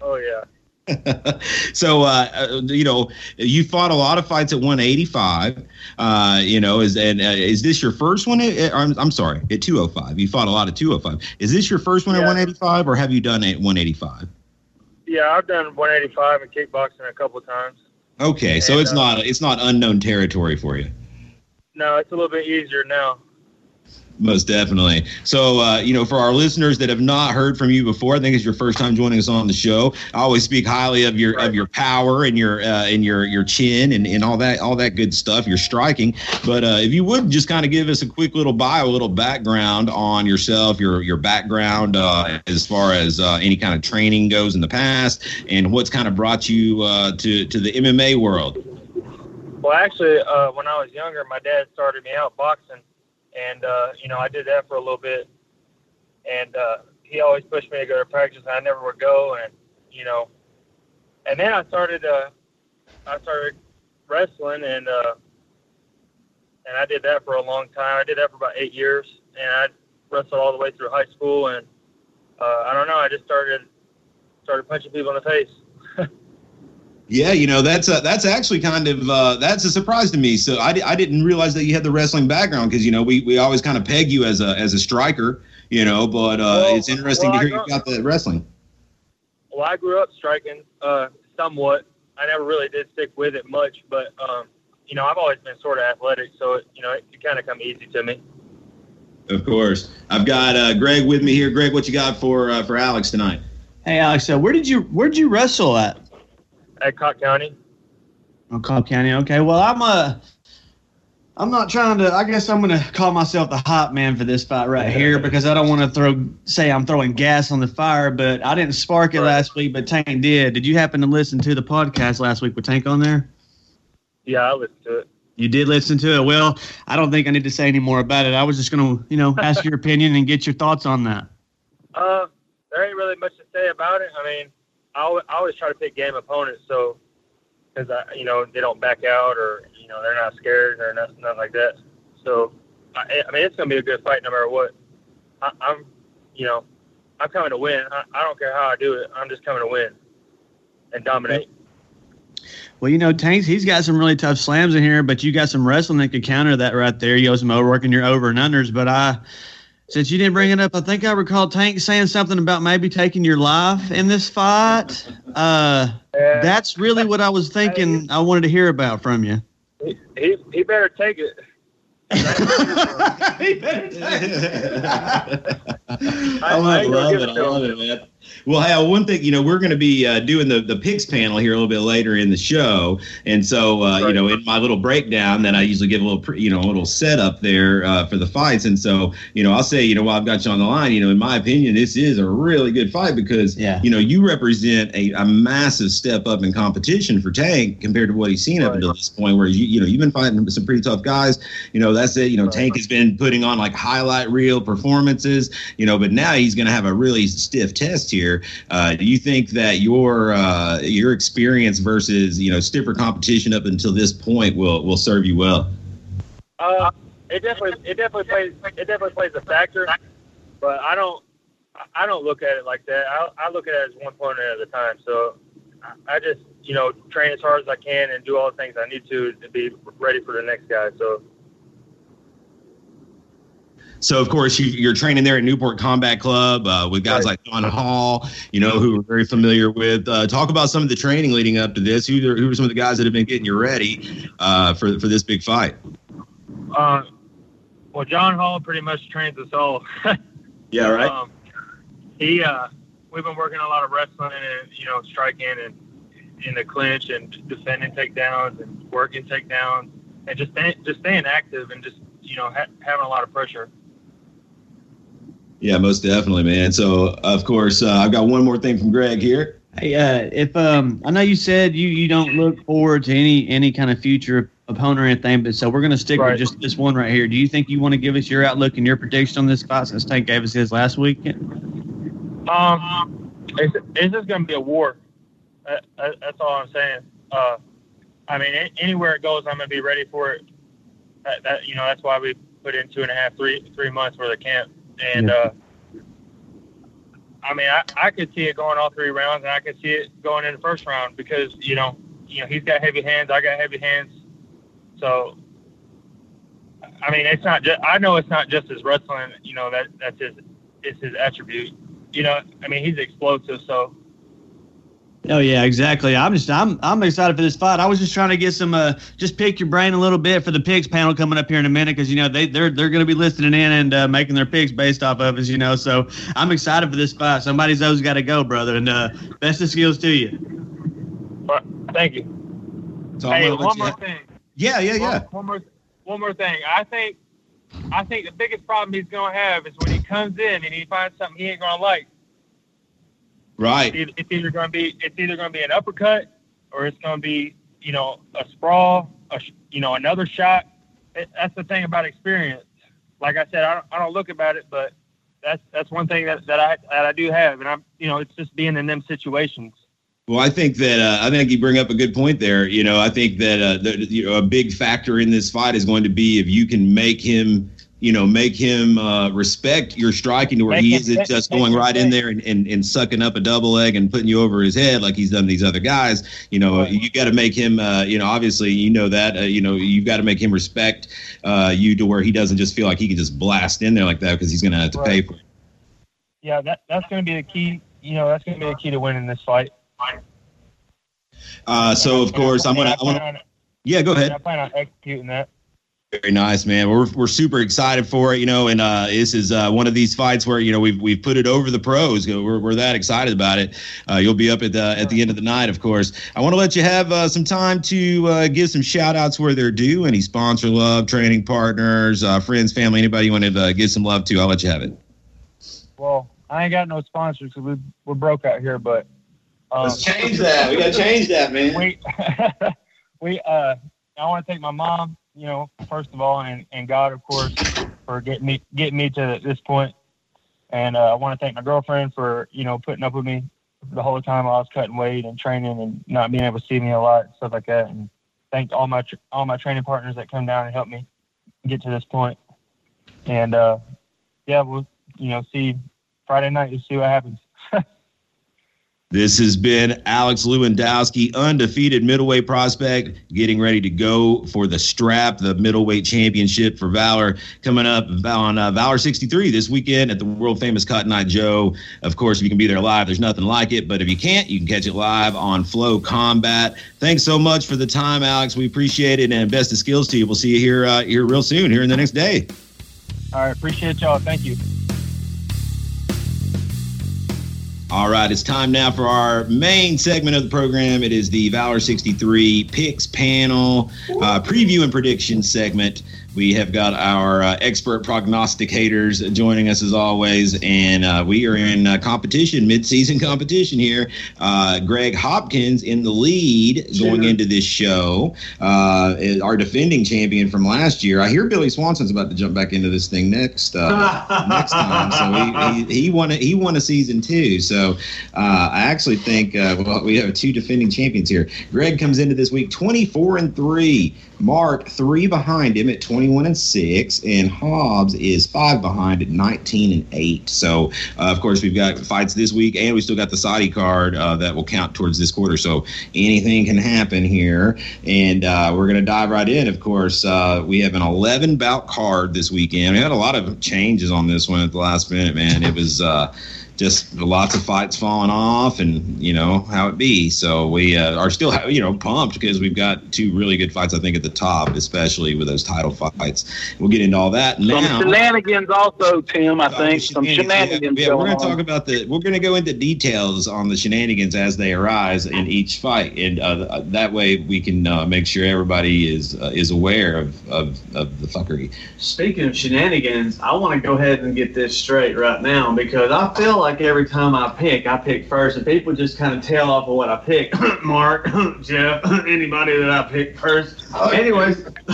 oh yeah. so uh, uh, you know you fought a lot of fights at 185 uh, you know is and uh, is this your first one? At, I'm, I'm sorry at 205 you fought a lot of 205 is this your first one at 185 or have you done it at 185 Yeah, I've done 185 and kickboxing a couple times. okay so And, it's uh, not it's not unknown territory for you. No, it's a little bit easier now. Most definitely. So, uh, you know, for our listeners that have not heard from you before, I think it's your first time joining us on the show. I always speak highly of your of your power and your uh, and your your chin and, and all that all that good stuff. You're striking. But uh, if you would just kind of give us a quick little bio, a little background on yourself, your your background uh, as far as uh, any kind of training goes in the past, and what's kind of brought you uh, to to the MMA world. Well, actually, uh, when I was younger, my dad started me out boxing, and uh, you know I did that for a little bit, and uh, he always pushed me to go to practice, and I never would go, and you know and then I started uh, I started wrestling and uh, and I did that for a long time. I did that for about eight years, and I wrestled all the way through high school. And uh, I don't know, I just started started punching people in the face. Yeah, you know that's uh, that's actually kind of uh, that's a surprise to me. So I, I didn't realize that you had the wrestling background because you know we, we always kind of peg you as a as a striker, you know. But uh, Well, it's interesting well, to hear you don't- got the wrestling. Well, I grew up striking uh, somewhat. I never really did stick with it much, but um, you know, I've always been sort of athletic, so it, you know, it, it kind of come easy to me. Of course, I've got uh, Greg with me here. Greg, what you got for uh, for Alex tonight? Hey, Alex, uh, where did you where did you wrestle at? At Cott County, Oh, Cobb County. Okay. Well, I'm uh, I'm not trying to. I guess I'm gonna call myself the hot man for this fight right here because I don't want to throw say I'm throwing gas on the fire. But I didn't spark it Right. last week, but Tank did. Did you happen to listen to the podcast last week with Tank on there? yeah, I listened to it. You did listen to it. Well, I don't think I need to say any more about it. I was just gonna, you know, ask your opinion and get your thoughts on that. Uh, there ain't really much to say about it. I mean, I always, try to pick game opponents, so because I, you know, they don't back out or you know they're not scared or nothing, nothing like that. So, I, I mean, it's gonna be a good fight no matter what. I, I'm, you know, I'm coming to win. I, I don't care how I do it. I'm just coming to win and dominate. Well, you know, Tanks, he's got some really tough slams in here, but you got some wrestling that could counter that right there. You got some working your over and unders. But I, since you didn't bring it up, I think I recall Tank saying something about maybe taking your life in this fight. Uh, And that's really what I was thinking. I wanted to hear about from you. he, he, he better take it. I I love, ain't gonna love it. it I love it, man. Well, hey, one thing, you know, we're going to be uh, doing the the picks panel here a little bit later in the show, and so uh, you know, in my little breakdown, that I usually give a little, pre- you know, a little setup there uh, for the fights, and so you know, I'll say, you know, while I've got you on the line, you know, in my opinion, this is a really good fight because Yeah. you know, you represent a, a massive step up in competition for Tank compared to what he's seen up until this point, where you you know, you've been fighting some pretty tough guys. You know, that's it. You know, Right. Tank has been putting on like highlight reel performances. You know, but now he's going to have a really stiff test here. Uh, do you think that your uh, your experience versus you know stiffer competition up until this point will will serve you well? Uh, it definitely, it definitely plays, it definitely plays a factor, but I don't, I don't look at it like that. I, I look at it as one opponent at a time. So I just, you know, train as hard as I can and do all the things I need to to be ready for the next guy. So So of course you, you're training there at Newport Combat Club uh, with guys Right. like John Hall, you know, who we're very familiar with. Uh, talk about some of the training leading up to this. Who are, who are some of the guys that have been getting you ready uh, for for this big fight? Uh, well, John Hall pretty much trains us all. Yeah, Um, he, uh, we've been working a lot of wrestling and you know striking and in the clinch and defending takedowns and working takedowns and just staying, just staying active and just you know ha- having a lot of pressure. Yeah, most definitely, man. So of course uh, I've got one more thing from Greg here. Hey, uh, if um, I know you said you you don't look forward to any any kind of future opponent or anything, but so we're gonna stick Right. with just this one right here. Do you think you want to give us your outlook and your prediction on this fight since Tank gave us his last week? Um, it's, it's just going to be a war. That, that, that's all I'm saying. Uh, I mean, anywhere it goes, I'm going to be ready for it. That, that you know, that's why we put in two and a half, three, three months worth of camp. And Yeah. uh, I mean, I, I could see it going all three rounds, and I could see it going in the first round because you know, you know, he's got heavy hands, I got heavy hands, so. I mean, it's not just. I know it's not just his wrestling. You know that that's his. It's his attribute you know, I mean, he's explosive. So Oh yeah, exactly. I'm just I'm I'm excited for this fight. I was just trying to get some uh just pick your brain a little bit for the picks panel coming up here in a minute because you know they they're they're going to be listening in and uh, making their picks based off of us. You know, so I'm excited for this fight. Somebody's always got to go, brother. And uh, best of skills to you. thank you. Hey, one more thing. yeah, yeah, yeah. One, one more, one more thing. I think, I think the biggest problem he's gonna have is when he comes in and he finds something he ain't gonna like. Right. It- It's either gonna be, it's either gonna be an uppercut, or it's gonna be, you know, a sprawl, a, you know, another shot. It, that's the thing about experience. Like I said, I don't, I don't look about it, but that's that's one thing that, that I that I do have, and I'm, you know, it's just being in them situations. Well, I think that uh, I think you bring up a good point there. You know, I think that uh, the, you know a big factor in this fight is going to be if you can make him, you know, make him uh, respect your striking to where Make he isn't just going right in there and, and, and sucking up a double leg and putting you over his head like he's done these other guys. You know, Right. you got to make him. Uh, you know, obviously, you know that. Uh, you know, you've got to make him respect uh, you to where he doesn't just feel like he can just blast in there like that because he's going to have to pay for it. Yeah, that that's going to be the key. You know, that's going to be the key to winning this fight. Uh, so of course, I'm gonna. I I plan wanna on, yeah, go ahead. I plan on executing that. Very nice, man. We're we're super excited for it, you know, and uh, this is uh, one of these fights where you know we've we've put it over the pros. We're, we're that excited about it. Uh, you'll be up at the at the end of the night, of course. I want to let you have uh, some time to uh, give some shout outs where they're due. Any sponsor love, training partners, uh, friends, family, anybody you want to uh, give some love to. I'll let you have it. Well, I ain't got no sponsors because we we're broke out here, but um, change that. We got to change that, man. we we uh I want to thank my mom, you know, first of all, and, and God, of course, for getting me getting me to this point. And uh, I want to thank my girlfriend for you know putting up with me the whole time I was cutting weight and training and not being able to see me a lot and stuff like that. And thank all my all my training partners that come down and help me get to this point. And uh, yeah, we'll you know see Friday night to see what happens. This has been Alex Lewandowski, undefeated middleweight prospect, getting ready to go for the strap, the middleweight championship for Valor, coming up on uh, Valor 63 this weekend at the world famous Cotton Eye Joe. Of course, if you can be there live, there's nothing like it. But if you can't, you can catch it live on Flow Combat. Thanks so much for the time, Alex. We appreciate it, and best of skills to you. We'll see you here uh, here real soon, here in the next day. all right, appreciate y'all. Thank you. All right, it's time now for our main segment of the program. It is the Valor 63 Picks Panel uh, Preview and Prediction segment. We have got our uh, expert prognosticators joining us as always, and uh, we are in uh, competition, mid-season competition here. Uh, Greg Hopkins in the lead going into this show, uh, our defending champion from last year. I hear Billy Swanson's about to jump back into this thing next uh, next time. So he, he, he won a, he won a season too. So uh, I actually think uh, well we have two defending champions here. Greg comes into this week 24 and three. Mark three behind him at 21 and six, and Hobbs is five behind at 19 and eight. So uh, of course we've got fights this week, and we still got the Saudi card uh, that will count towards this quarter. So anything can happen here, and uh, we're gonna dive right in. Of course, uh, we have an 11 bout card this weekend. We had a lot of changes on this one at the last minute, man. It was. Uh, just lots of fights falling off, and you know how it be. So we uh, are still, you know, pumped because we've got two really good fights. I think at the top, especially with those title fights. We'll get into all that Some now. shenanigans also, Tim. I Oh, think the some shenanigans Yeah, yeah, we're going to talk about the. We're going to go into details on the shenanigans as they arise in each fight, and uh, that way we can uh, make sure everybody is uh, is aware of, of, of the fuckery. Speaking of shenanigans, I want to go ahead and get this straight right now because I feel like every time I pick, I pick first, and people just kind of tail off of what I pick. Mark, Jeff, anybody that I pick first. Anyways,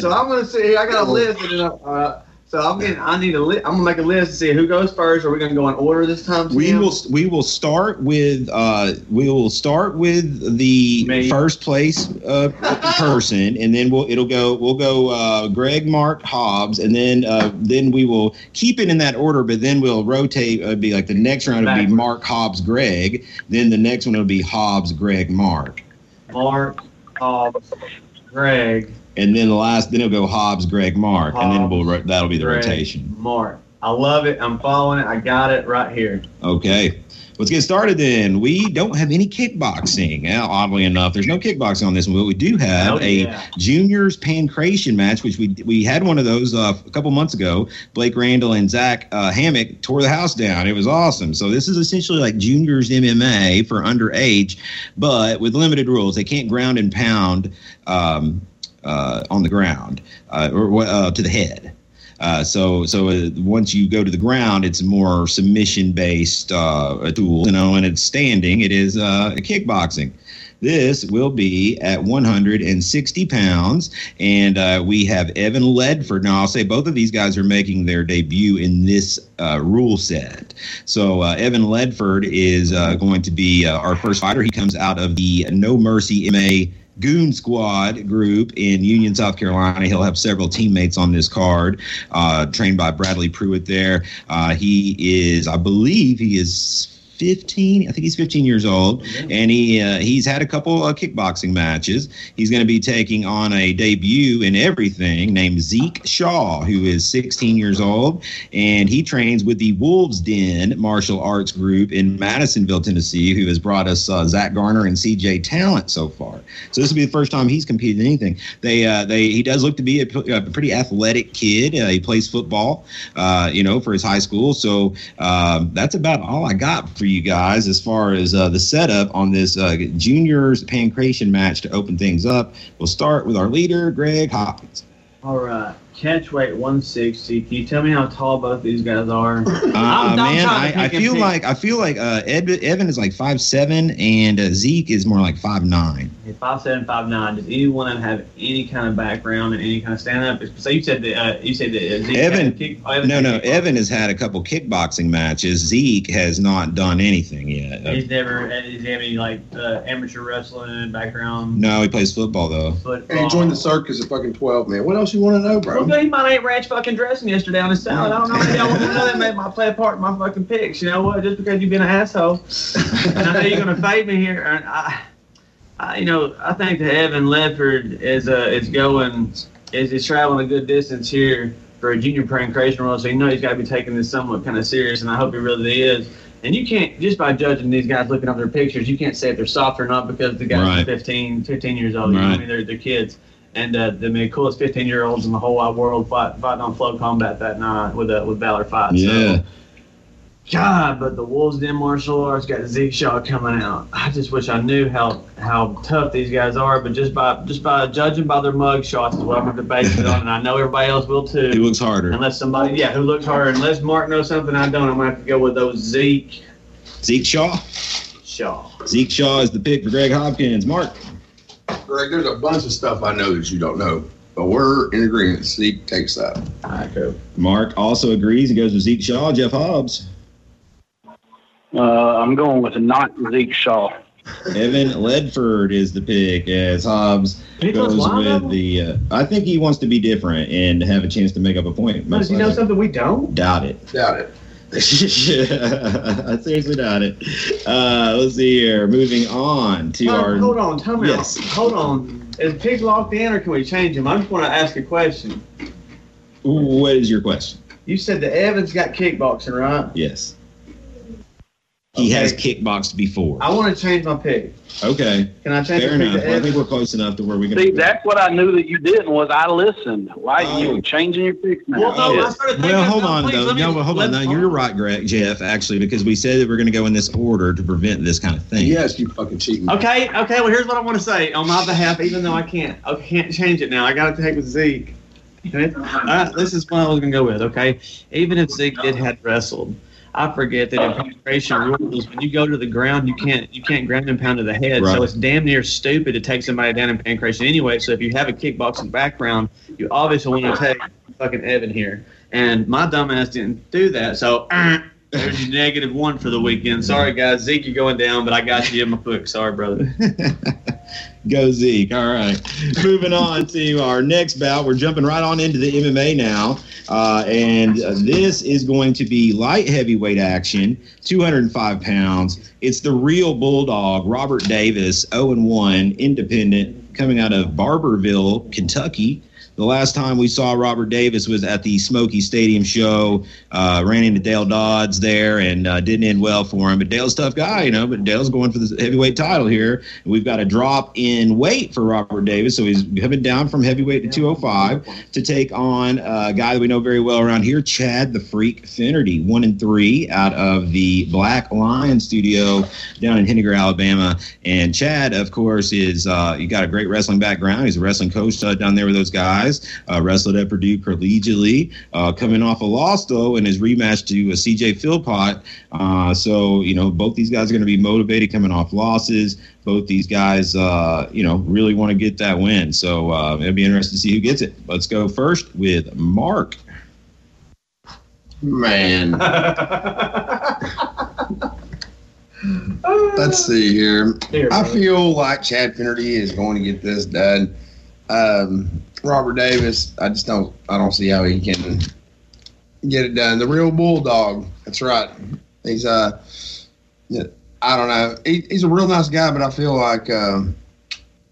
so I'm gonna see. I got a list, and uh, so I'm getting. I need a list. I'm gonna make a list to see who goes first. Are we gonna go in order this time? We will we will start with uh, we will start with the Me. first place uh, person, and then we'll it'll go we'll go uh, Greg, Mark, Hobbs, and then uh, then we will keep it in that order, but then we'll rotate. It'd be like the next round would be Mark, Hobbs, Greg. Then the next one will be Hobbs, Greg, Mark, Mark, Hobbs, Greg, and then the last then it'll go Hobbs, Greg, Mark, and then we'll that'll be the Greg, rotation. Mark. I love it. I'm following it. I got it right here. Okay. Let's get started then. We don't have any kickboxing. Uh, oddly enough, there's no kickboxing on this one, but we do have Oh, a yeah. juniors pankration match, which we we had one of those uh, a couple months ago. Blake Randall and Zach uh, Hammock tore the house down. It was awesome. So this is essentially like juniors MMA for underage, but with limited rules. They can't ground and pound um, on the ground uh, or uh, to the head. Uh, so so uh, once you go to the ground, it's more submission based uh, tool, you know, and it's standing. It is uh, kickboxing. This will be at 160 pounds, and uh, we have Evan Ledford. Now, I'll say both of these guys are making their debut in this uh, rule set. So, uh, Evan Ledford is uh, going to be uh, our first fighter. He comes out of the No Mercy MMA Goon Squad group in Union, South Carolina. He'll have several teammates on this card, uh, trained by Bradley Pruitt there. Uh, he is, I believe, he is 15. I think he's 15 years old, and he uh, he's had a couple of kickboxing matches. He's going to be taking on a debut in everything named Zeke Shaw, who is 16 years old, and he trains with the Wolves Den martial arts group in Madisonville, Tennessee, who has brought us uh, Zach Garner and CJ Talent so far. So this will be the first time he's competed in anything. They uh, they he does look to be a, a pretty athletic kid. Uh, he plays football, uh, you know, for his high school. So um, that's about all I got for you guys as far as uh, the setup on this uh, juniors pankration match to open things up. We'll start with our leader, Greg Hopkins. All right. Catch weight 160. Can you tell me how tall both these guys are? Uh, I'm- I'm man, trying I, I pick and feel pick. like I feel like uh, Ed, Evan is like five seven and uh, Zeke is more like five nine. Five seven, five nine. Does any one of them have any kind of background and any kind of stand up? So you said that uh, you said that uh, Zeke Evan- kick, oh, Evan No, no. kickboxing. Evan has had a couple kickboxing matches. Zeke has not done anything yet. Uh, He's never. uh, Does he any like uh, amateur wrestling background? no, he plays football though. Football. And he joined the circus at fucking 12, man. What else you want to know, bro? Well, he might ain't ranch fucking dressing yesterday on his salad. I don't know. Maybe I want to know that made my play a part in my fucking picks. You know what? Just because you've been an asshole, and I know you're gonna fade me here. And I, I, you know, I think that Evan Ledford is uh is going is is traveling a good distance here for a junior pankration role. So you know he's got to be taking this somewhat kind of serious, and I hope he really is. And you can't just by judging these guys looking up their pictures, you can't say if they're soft or not because the guys Right. are 15, 15 years old. You know, I mean, they're, they're kids and uh, the I mean, coolest 15 year olds in the whole wide world fighting on Flow Combat that night with uh, with Valor Fight. Yeah. So, God, but the Wolves Den martial arts got Zeke Shaw coming out. I just wish I knew how how tough these guys are, but just by just by judging by their mug shots is what I'm going to base it on, and I know everybody else will He too. looks harder. Unless somebody, yeah, who looks harder. Unless Mark knows something I don't, I'm going to have to go with those Zeke Zeke Shaw. Shaw. Zeke Shaw is the pick for Greg Hopkins. Mark. Greg, there's a bunch of stuff I know that you don't know, but we're in agreement. Zeke takes that. All right, cool. Mark also agrees and goes with Zeke Shaw. Jeff Hobbs. Uh, I'm going with not Zeke Shaw. Evan Ledford is the pick as Hobbs He goes goes with the. Uh, I think he wants to be different and have a chance to make up a point. Does he know something we don't? Doubt it. Doubt it. I seriously doubt it. Uh, let's see here. Moving on to Hold- our. hold on, tell me. Yes. Hold on. Is Pig locked in, or can we change him? I just want to ask a question. What is your question? You said that Evans got kickboxing, right? Yes. He Okay. has kickboxed before. I want to change my pick. Okay. Can I change Fair my enough. to Well, I think we're close enough to where we can. See, that's what I knew that you didn't was I listened. Why Oh. you changing your picks now? Well, no, Shit. I. Well, hold no, on, though. me- No, but hold on. let- No, you're right, Greg, Jeff, actually, because we said that we're going to go in this order to prevent this kind of thing. Yes, you fucking cheating. Okay, okay. Well, here's what I want to say on my behalf, even though I can't, I can't change it now. I got to take with Zeke. Okay? All right, this is what I was gonna go with. Okay, even if Zeke did had wrestled, I forget that in penetration rules, when you go to the ground, you can't you can't ground and pound to the head. Right. So it's damn near stupid to take somebody down in pankration anyway. So if you have a kickboxing background, you obviously want to take fucking Evan here. And my dumbass didn't do that. So. uh, there's your negative one for the weekend. Sorry, guys. Zeke, you're going down, but I got you in my book. Sorry, brother. Go Zeke. All right. Moving on to our next bout. We're jumping right on into the MMA now. Uh, and uh, this is going to be light heavyweight action, 205 pounds. It's the real Bulldog, Robert Davis, 0 1, independent, coming out of Barbourville, Kentucky. The last time we saw Robert Davis was at the Smoky Stadium show. Uh, ran into Dale Dodds there and uh, didn't end well for him. But Dale's tough guy, you know. But Dale's going for the heavyweight title here. We've got a drop in weight for Robert Davis, so he's coming down from heavyweight to 205 to take on a guy that we know very well around here, Chad the Freak Finnerty, one and three out of the Black Lion Studio down in Henniger, Alabama. And Chad, of course, is uh, you got a great great wrestling background. He's a wrestling coach uh, down there with those guys. Uh, wrestled at Purdue collegiately. Uh, coming off a loss though in his rematch to uh, C.J. Philpott. Uh, so you know both these guys are going to be motivated coming off losses. Both these guys, uh, you know, really want to get that win. So uh, it'll be interesting to see who gets it. Let's go first with Mark. Man. Let's see here. Here, I feel like Chad Finnerty is going to get this done. Um, Robert Davis, I just don't. I don't see how he can get it done. The real bulldog. That's right. He's uh, I don't know. He, he's a real nice guy, but I feel like um,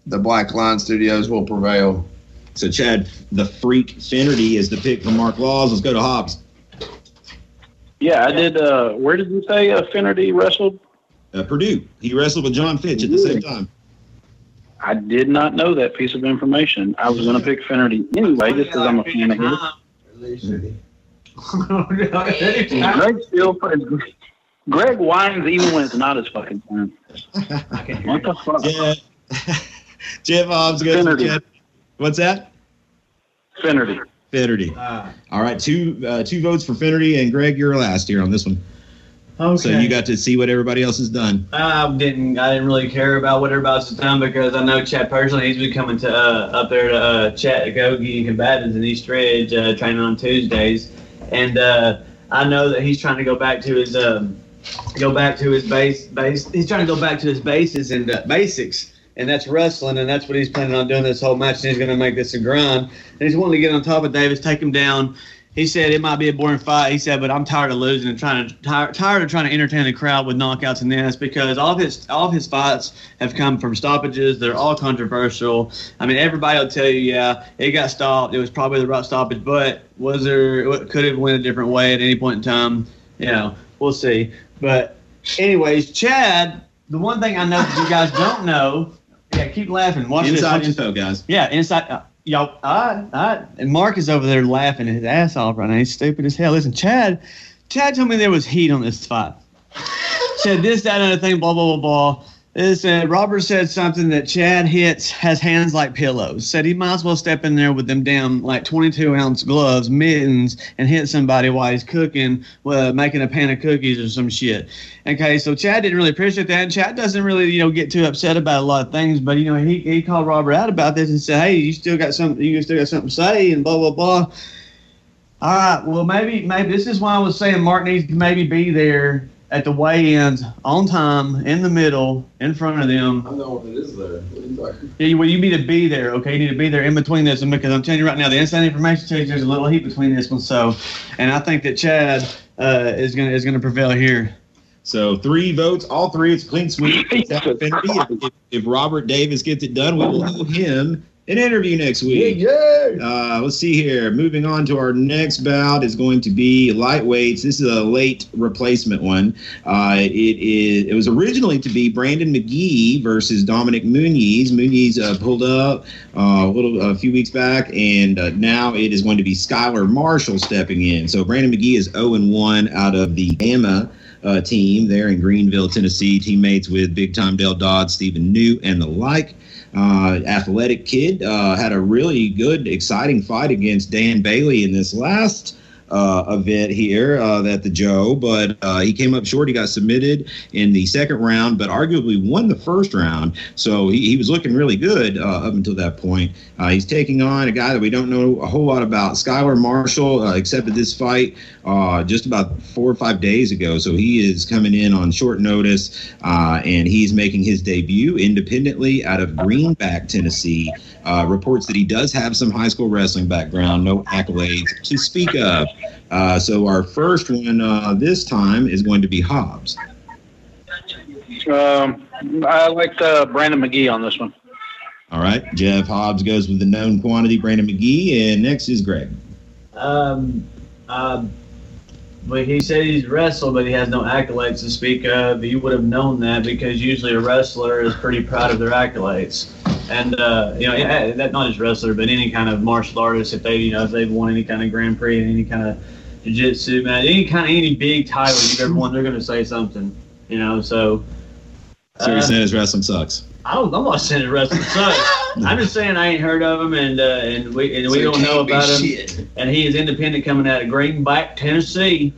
the Black Lion Studios will prevail. So Chad, the freak Finnerty is the pick for Mark Laws. Let's go to Hobbs. Yeah, I did. Uh, where did you say uh, Finnerty wrestled? Uh, Purdue. He wrestled with Jon Fitch at the same time. I did not know that piece of information. I was going to pick Finnerty anyway, just because I'm a fan of his. Greg still Greg whines even when it's not his fucking time. What the fuck? Yeah. Jeff Hobbs goes to Finnerty. Chad. What's that? Finnerty. Finnerty. All right, two uh, two votes for Finnerty, and Greg, you're last here on this one. Okay. So you got to see what everybody else has done. I didn't. I didn't really care about what everybody else has done because I know Chad personally. He's been coming to uh, up there to uh, chat Gogi combatants in East Ridge, uh, training on Tuesdays, and uh, I know that he's trying to go back to his um, go back to his base base. He's trying to go back to his bases and uh, basics, and that's wrestling, and that's what he's planning on doing this whole match. And he's going to make this a grind, and he's wanting to get on top of Davis, take him down. He said it might be a boring fight. He said, but I'm tired of losing and trying to tired, tired of trying to entertain the crowd with knockouts and this because all of his all of his fights have come from stoppages. They're all controversial. I mean, everybody will tell you, yeah, it got stopped. It was probably the right stoppage, but was there? Could have went a different way at any point in time. You know, we'll see. But anyways, Chad, the one thing I know that you guys don't know, yeah, keep laughing. Watch this. Inside Watch this. info, guys. Yeah, inside. Uh, right, all right. And Mark is over there laughing his ass off right now. He's stupid as hell. Listen, Chad, Chad told me there was heat on this fight. Said this, that, and other thing, blah, blah, blah, blah. This, Robert said something that Chad hits has hands like pillows. Said he might as well step in there with them damn like 22 ounce gloves, mittens, and hit somebody while he's cooking, uh, making a pan of cookies or some shit. Okay, so Chad didn't really appreciate that. And Chad doesn't really, you know, get too upset about a lot of things. But you know, he, he called Robert out about this and said, "Hey, you still got something? You still got something to say?" And blah blah blah. All right, well maybe maybe this is why I was saying Mark needs to maybe be there at the weigh-ins on time, in the middle, in front of them. I know what it is there. What you? Yeah, well, you need to be there, okay? You need to be there in between this, and because I'm telling you right now, the inside information tells you there's a little heat between this one. So, and I think that Chad uh, is gonna is gonna prevail here. So three votes, all three. It's clean sweep. If, if, if Robert Davis gets it done, we will owe him an interview next week. Yeah. Uh, let's see here. Moving on to our next bout is going to be lightweights. This is a late replacement one. Uh, it is. It was originally to be Brandon McGhee versus Dominic Muniz. Muniz uh, pulled up uh, a little a few weeks back, and uh, now it is going to be Skylar Marshall stepping in. So Brandon McGhee is 0 and 1 out of the Gamma. Uh, team there in Greenville, Tennessee, teammates with Big Time Dale Dodd, Stephen New, and the like uh, athletic kid. Uh, had a really good, exciting fight against Dan Bailey in this last uh, event here uh, at the Joe, but uh, he came up short. He got submitted in the second round, but arguably won the first round. So he, he was looking really good uh, up until that point. Uh, he's taking on a guy that we don't know a whole lot about. Skylar Marshall uh, accepted this fight uh, just about four or five days ago. So he is coming in on short notice, uh, and he's making his debut independently out of Greenback, Tennessee. Uh, reports that he does have some high school wrestling background, no accolades to speak of. Uh, so our first one uh, this time is going to be Hobbs. Um, I like uh, Brandon McGhee on this one. All right, Jeff Hobbs goes with the known quantity, Brandon McGhee, and next is Greg. Um, um, but he said he's wrestled, but he has no accolades to speak of. You would have known that because usually a wrestler is pretty proud of their accolades. And uh, you know, yeah, that not just wrestler, but any kind of martial artist, if they, you know, if they've won any kind of Grand Prix and any kind of jiu-jitsu match, any kind of any big title you've ever won, they're going to say something. You know, so. So you're uh, saying his wrestling sucks? I don't, I'm not saying the rest of the sucks. I'm just saying I ain't heard of him, and uh, and we and we So it don't know about him. shit. And he is independent, coming out of Greenback, Tennessee,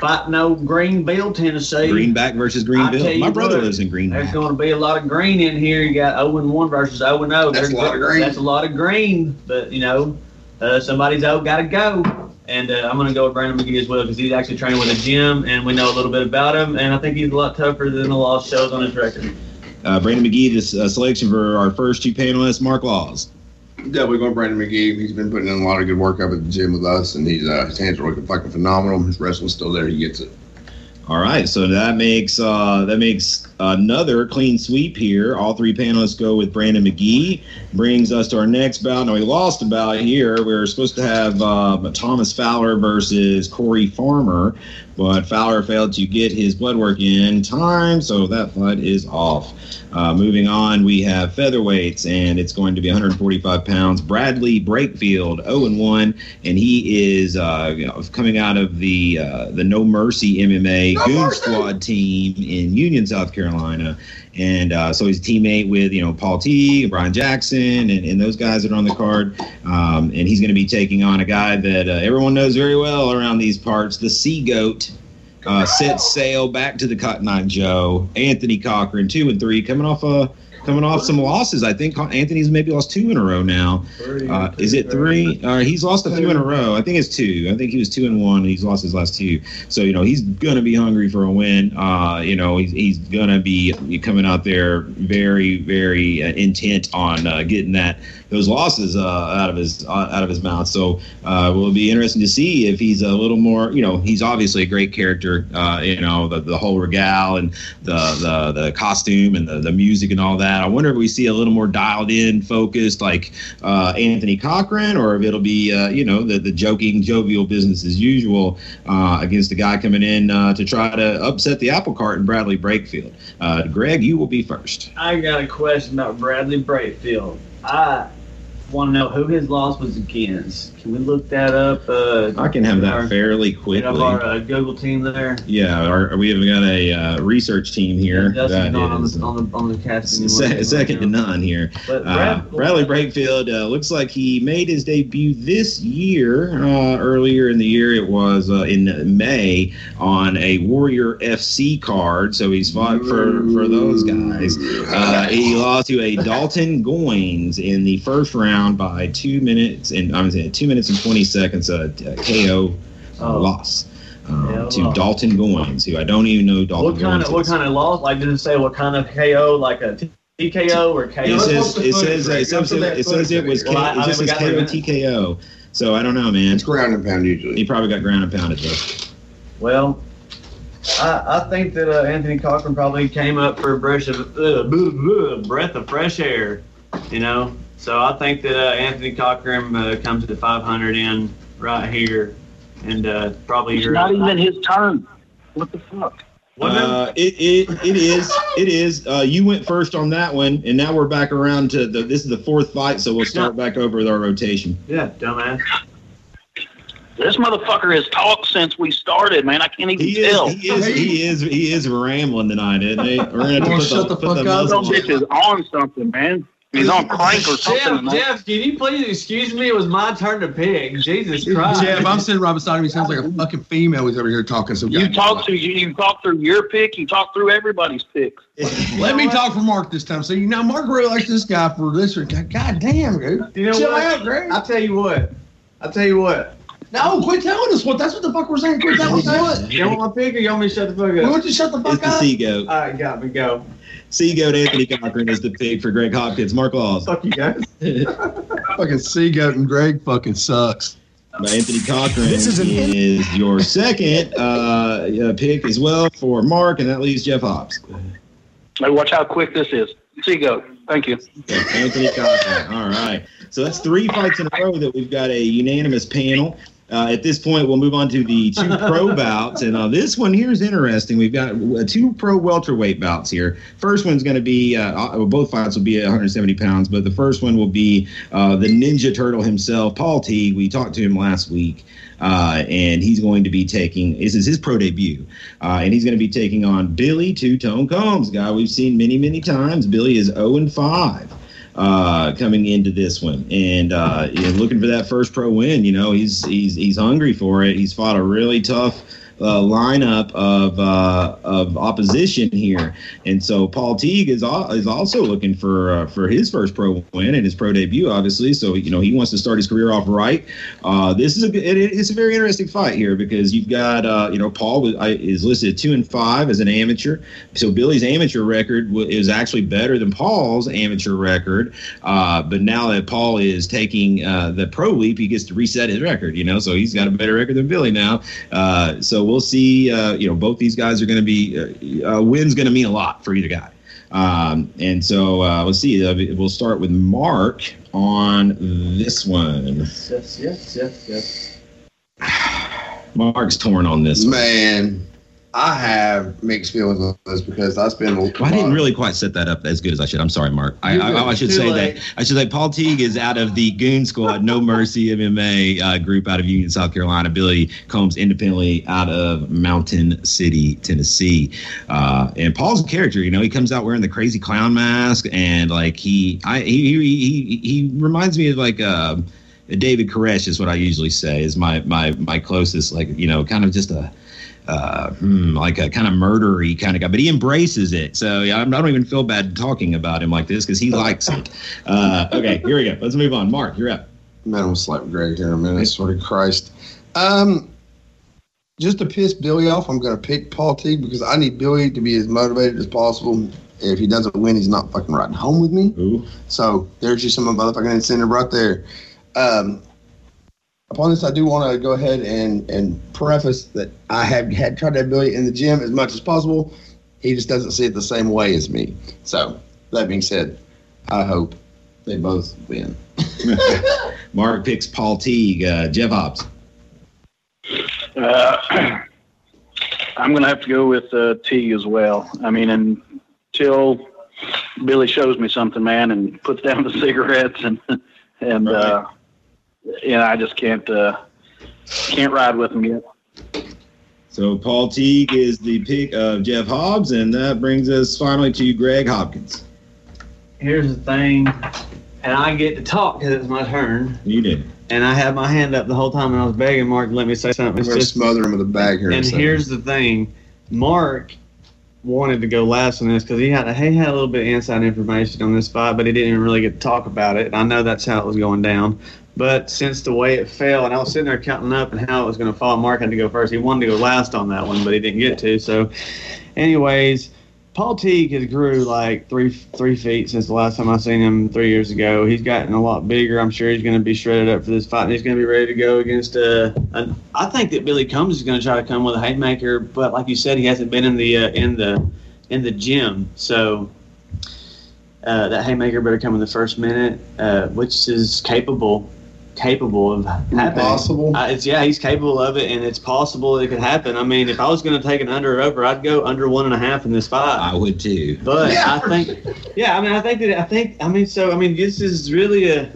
fighting old Greenville, Tennessee. Greenback versus Greenville. My brother what, lives in Greenback. There's going to be a lot of green in here. You got 0 and 1 versus 0 and 0. That's a lot of green. That's a lot of green, but you know, uh, somebody's out got to go. And uh, I'm going to go with Brandon McGhee as well because he's actually training with a gym, and we know a little bit about him. And I think he's a lot tougher than the loss shows on his record. Uh, Brandon McGhee, this uh, selection for our first two panelists, Mark Laws. Yeah, we're going Brandon McGhee. He's been putting in a lot of good work up at the gym with us, and he's uh, his hands are looking fucking phenomenal. His wrestling's still there. He gets it. All right, so that makes uh, that makes another clean sweep here. All three panelists go with Brandon McGhee. Brings us to our next bout. Now we lost a bout here. We were supposed to have uh, Thomas Fowler versus Corey Farmer, but Fowler failed to get his blood work in time, so that fight is off. Uh, moving on, we have featherweights, and it's going to be 145 pounds. Bradley Breakfield, 0 and 1, and he is uh, you know, coming out of the uh, the No Mercy MMA Goon Squad team in Union, South Carolina. Carolina, and uh, so he's a teammate with you know Paul Teague, Brian Jackson, and, and those guys that are on the card. Um, and he's going to be taking on a guy that uh, everyone knows very well around these parts, the Sea Goat. Uh, set sail back to the Cotton Eye Joe. Anthony Cochran, two and three, coming off uh, coming off some losses. I think Anthony's maybe lost two in a row now. Uh, is it three? Uh, he's lost a few in a row. I think it's two. I think he was two and one. And he's lost his last two. So you know he's gonna be hungry for a win. Uh, you know he's, he's gonna be coming out there very very uh, intent on uh, getting that those losses uh, out of his uh, out of his mouth. So uh, will be interesting to see if he's a little more. You know he's obviously a great character. Uh, you know the, the whole regale and the the, the costume and the, the music and all that. I wonder if we see a little more dialed in, focused like uh, Anthony Cochran, or if it'll be uh, you know the the joking, jovial business as usual uh, against the guy coming in to try to upset the apple cart in Bradley Breakfield. Uh, Greg, you will be first. I got a question about Bradley Breakfield. I want to know who his loss was against. Can we look that up? Uh, I can have our- that fairly Of quickly. our uh, Google team there. Yeah, our, we have got a uh, research team here that on is the, on the on the cast se- second to none here. But Uh, Brad, Bradley Breakfield uh, looks like he made his debut this year. Uh, earlier in the year, it was uh, in May on a Warrior FC card. So he's fought for for those guys. Uh, he lost to a Dalton Goins in the first round by two minutes and I'm saying two minutes and twenty seconds. A, a KO uh, Oh. loss. Um, Yeah, to well. Dalton Goins, who I don't even know Dalton what kind Goins of what is. kind of loss? Like, did it say what kind of KO? Like a TKO or KO? It says it says it says it, it says it was K, Well, I- I it just says we KO got. TKO. So I don't know, man. It's ground and pound usually. He probably got ground and pounded though. Well, I, I think that uh, Anthony Cochran probably came up for a breath of uh, blah, blah, breath of fresh air, you know. So I think that uh, Anthony Cochran uh, comes to the 500 in right here, and uh, probably It's your not even his turn. What the fuck? It? Uh, it, it it is it is. Uh, you went first on that one, and now we're back around to the. This is the fourth fight, so we'll start back over with our rotation. yeah, dumbass. This motherfucker has talked since we started, man. I can't even He is tell. he is he is he is rambling tonight, isn't he? We're gonna have to put shut the put fuck up. muzzle Some on. bitch is on something, man. He's on crank or something. Jeff. Jeff, can you please excuse me? It was my turn to pick. Jesus Christ. Jeff, I'm sitting right beside him. He sounds like a fucking female. He's over here talking. So You talk through you, you talk through your pick. You talk through everybody's picks. Let me talk for Mark this time. So you know, Mark really likes this guy for this. or- God God damn, dude. You know Chill what? out, Greg. I'll tell you what. I'll tell you what. No, quit telling us what. That's what the fuck we're saying. Quit telling us what. You want my pick or you want me to shut the fuck We up? want you to shut the fuck the up. Sea Goat. All right, got me. Go. Sea Goat Anthony Cochran is the pick for Greg Hopkins. Mark Laws. Fuck you guys. Fucking Sea Goat and Greg fucking sucks. by Anthony Cochran This is is, your second uh, uh, pick as well for Mark, and that leaves Jeff Hobbs. Hey, watch how quick this is. See go. Thank you. Okay, Anthony Cochran. All right. So that's three fights in a row that we've got a unanimous panel. Uh, at this point, we'll move on to the two pro bouts, and uh, this one here is interesting. We've got uh, two pro welterweight bouts here. First one's going to be uh, uh, both fights will be 170 pounds, but the first one will be uh, the Ninja Turtle himself, Paul T. We talked to him last week. Uh, and he's going to be taking this is his pro debut, uh, and he's going to be taking on Billy Two Tone Combs, guy we've seen many many times. Billy is 0 and 5 uh, coming into this one, and uh, looking for that first pro win. You know, he's he's he's hungry for it. He's fought a really tough uh, lineup of uh, of opposition here, and so Paul Teague is al- is also looking for uh, for his first pro win and his pro debut, obviously. So you know he wants to start his career off right. Uh, this is a it, it's a very interesting fight here because you've got uh, you know Paul was, I, is listed two and five as an amateur, so Billy's amateur record w- is actually better than Paul's amateur record. Uh, but now that Paul is taking the pro leap, he gets to reset his record. You know, so he's got a better record than Billy now. So we'll see. Uh, you know, both these guys are going to be uh, uh, wins going to mean a lot for either guy. Um, and so uh, let's see. Uh, we'll start with Mark on this one. Yes, yes, yes, yes. Mark's torn on this. Man, I have mixed feelings on this because I spend. Well, I didn't really quite set that up as good as I should. I'm sorry, Mark. I, I. I should say late. that I should say Paul Teague is out of the Goon Squad, No Mercy MMA uh, group out of Union, South Carolina. Billy Combs independently out of Mountain City, Tennessee. Uh, and Paul's a character. You know, he comes out wearing the crazy clown mask, and like he, I, he, he, he, he reminds me of like. Uh, David Koresh is what I usually say is my my my closest like you know kind of just a uh, hmm, like a kind of murdery kind of guy, but he embraces it. So yeah, I'm- I don't even feel bad talking about him like this because he likes it. Uh, okay, here we go. Let's move on. Mark, you're up. Man, I'm gonna slap Greg here a minute. Sort of Christ. Um, just to piss Billy off, I'm gonna pick Paul Teague because I need Billy to be as motivated as possible. If he doesn't win, he's not fucking riding home with me. Ooh. So there's just some motherfucking incentive right there. Um, upon this, I do want to go ahead and and preface that I have had tried to have Billy in the gym as much as possible. He just doesn't see it the same way as me. So that being said, I hope they both win. Mark picks Paul Teague. Uh, Jeff Hobbs. Uh, I'm going to have to go with uh, T as well. I mean, until Billy shows me something, man, and puts down the cigarettes and and uh, you know, I just can't uh, can't ride with him yet. So Paul Teague is the pick of Jeff Hobbs, and that brings us finally to Greg Hopkins. Here's the thing, and I get to talk because it's my turn. You did. And I had my hand up the whole time, and I was begging Mark to let me say something. I'm It's gonna just smother him with a bag here. And here's the thing, Mark wanted to go last on this because he had a, he had a little bit of inside information on this fight, but he didn't really get to talk about it. And I know that's how it was going down. But since the way it fell, and I was sitting there counting up and how it was going to fall, Mark had to go first. He wanted to go last on that one, but he didn't get to. So, anyways, Paul Teague has grew like three three feet since the last time I seen him three years ago. He's gotten a lot bigger. I'm sure he's going to be shredded up for this fight. And he's going to be ready to go against. Uh, I think that Billy Combs is going to try to come with a haymaker, but like you said, he hasn't been in the uh, in the in the gym, so. Uh, that haymaker better come in the first minute, uh, which is capable, capable of happening. Possible. Uh, it's yeah, he's capable of it, and it's possible it could happen. I mean, if I was going to take an under or over, I'd go under one and a half in this fight. I would too. But Yeah. I think, yeah, I mean, I think that I think, I mean, so I mean, this is really a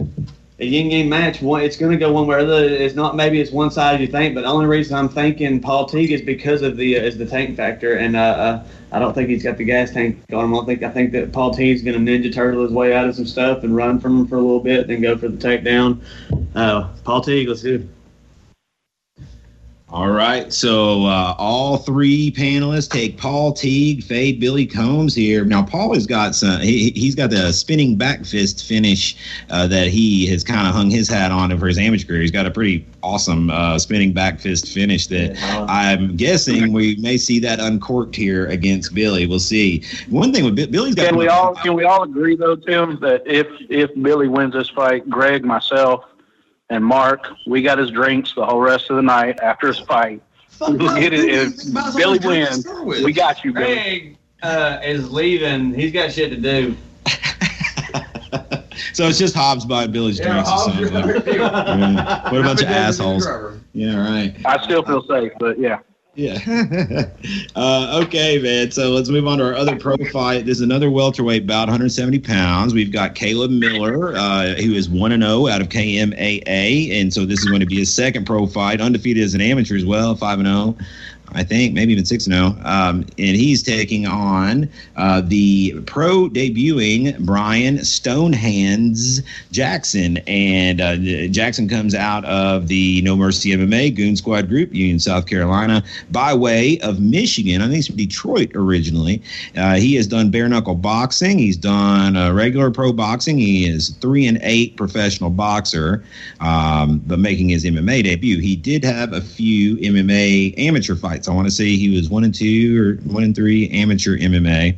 a yin yang match. One, it's going to go one way or the other. It's not maybe it's one side you think, but the only reason I'm thinking Paul Teague is because of the uh, is the tank factor, and uh, uh, I don't think he's got the gas tank on him. I think I think that Paul Teague's going to ninja turtle his way out of some stuff and run from him for a little bit, then go for the takedown. Uh, Paul Teague, let's do. it. All right, so uh, all three panelists take Paul Teague, fade Billy Combs here. Now Paul has got some. He, he's got the spinning back fist finish uh, that he has kind of hung his hat on for his amateur career. He's got a pretty awesome uh, spinning back fist finish that I'm guessing we may see that uncorked here against Billy. We'll see. One thing with Bi- Billy's got. Can we all can we all agree though, Tim, that if if Billy wins this fight, Greg, myself, and Mark, we got his drinks the whole rest of the night after his fight. We'll get it. If Might as well Billy drink wins, we got you, Billy. Greg uh, is leaving. He's got shit to do. so it's just Hobbs buying Billy's Yeah, drinks. it Hobbs, sounds like. Yeah. What a bunch of assholes. Yeah, right. I still feel safe, but yeah. Yeah. uh, okay, man. So let's move on to our other pro fight. This is another welterweight bout, 170 pounds. We've got Caleb Miller, uh, who is 1 and 0 out of KMAA. And so this is going to be his second pro fight, undefeated as an amateur as well, 5 and 0. I think maybe even six and zero, um, and he's taking on uh, the pro debuting Brian Stonehands Jackson, and uh, Jackson comes out of the No Mercy MMA Goon Squad Group, Union, South Carolina, by way of Michigan. I think he's from Detroit originally. Uh, he has done bare knuckle boxing. He's done uh, regular pro boxing. He is three and eight professional boxer, um, but making his MMA debut. He did have a few MMA amateur fights. I want to say he was one and two or one and three amateur MMA.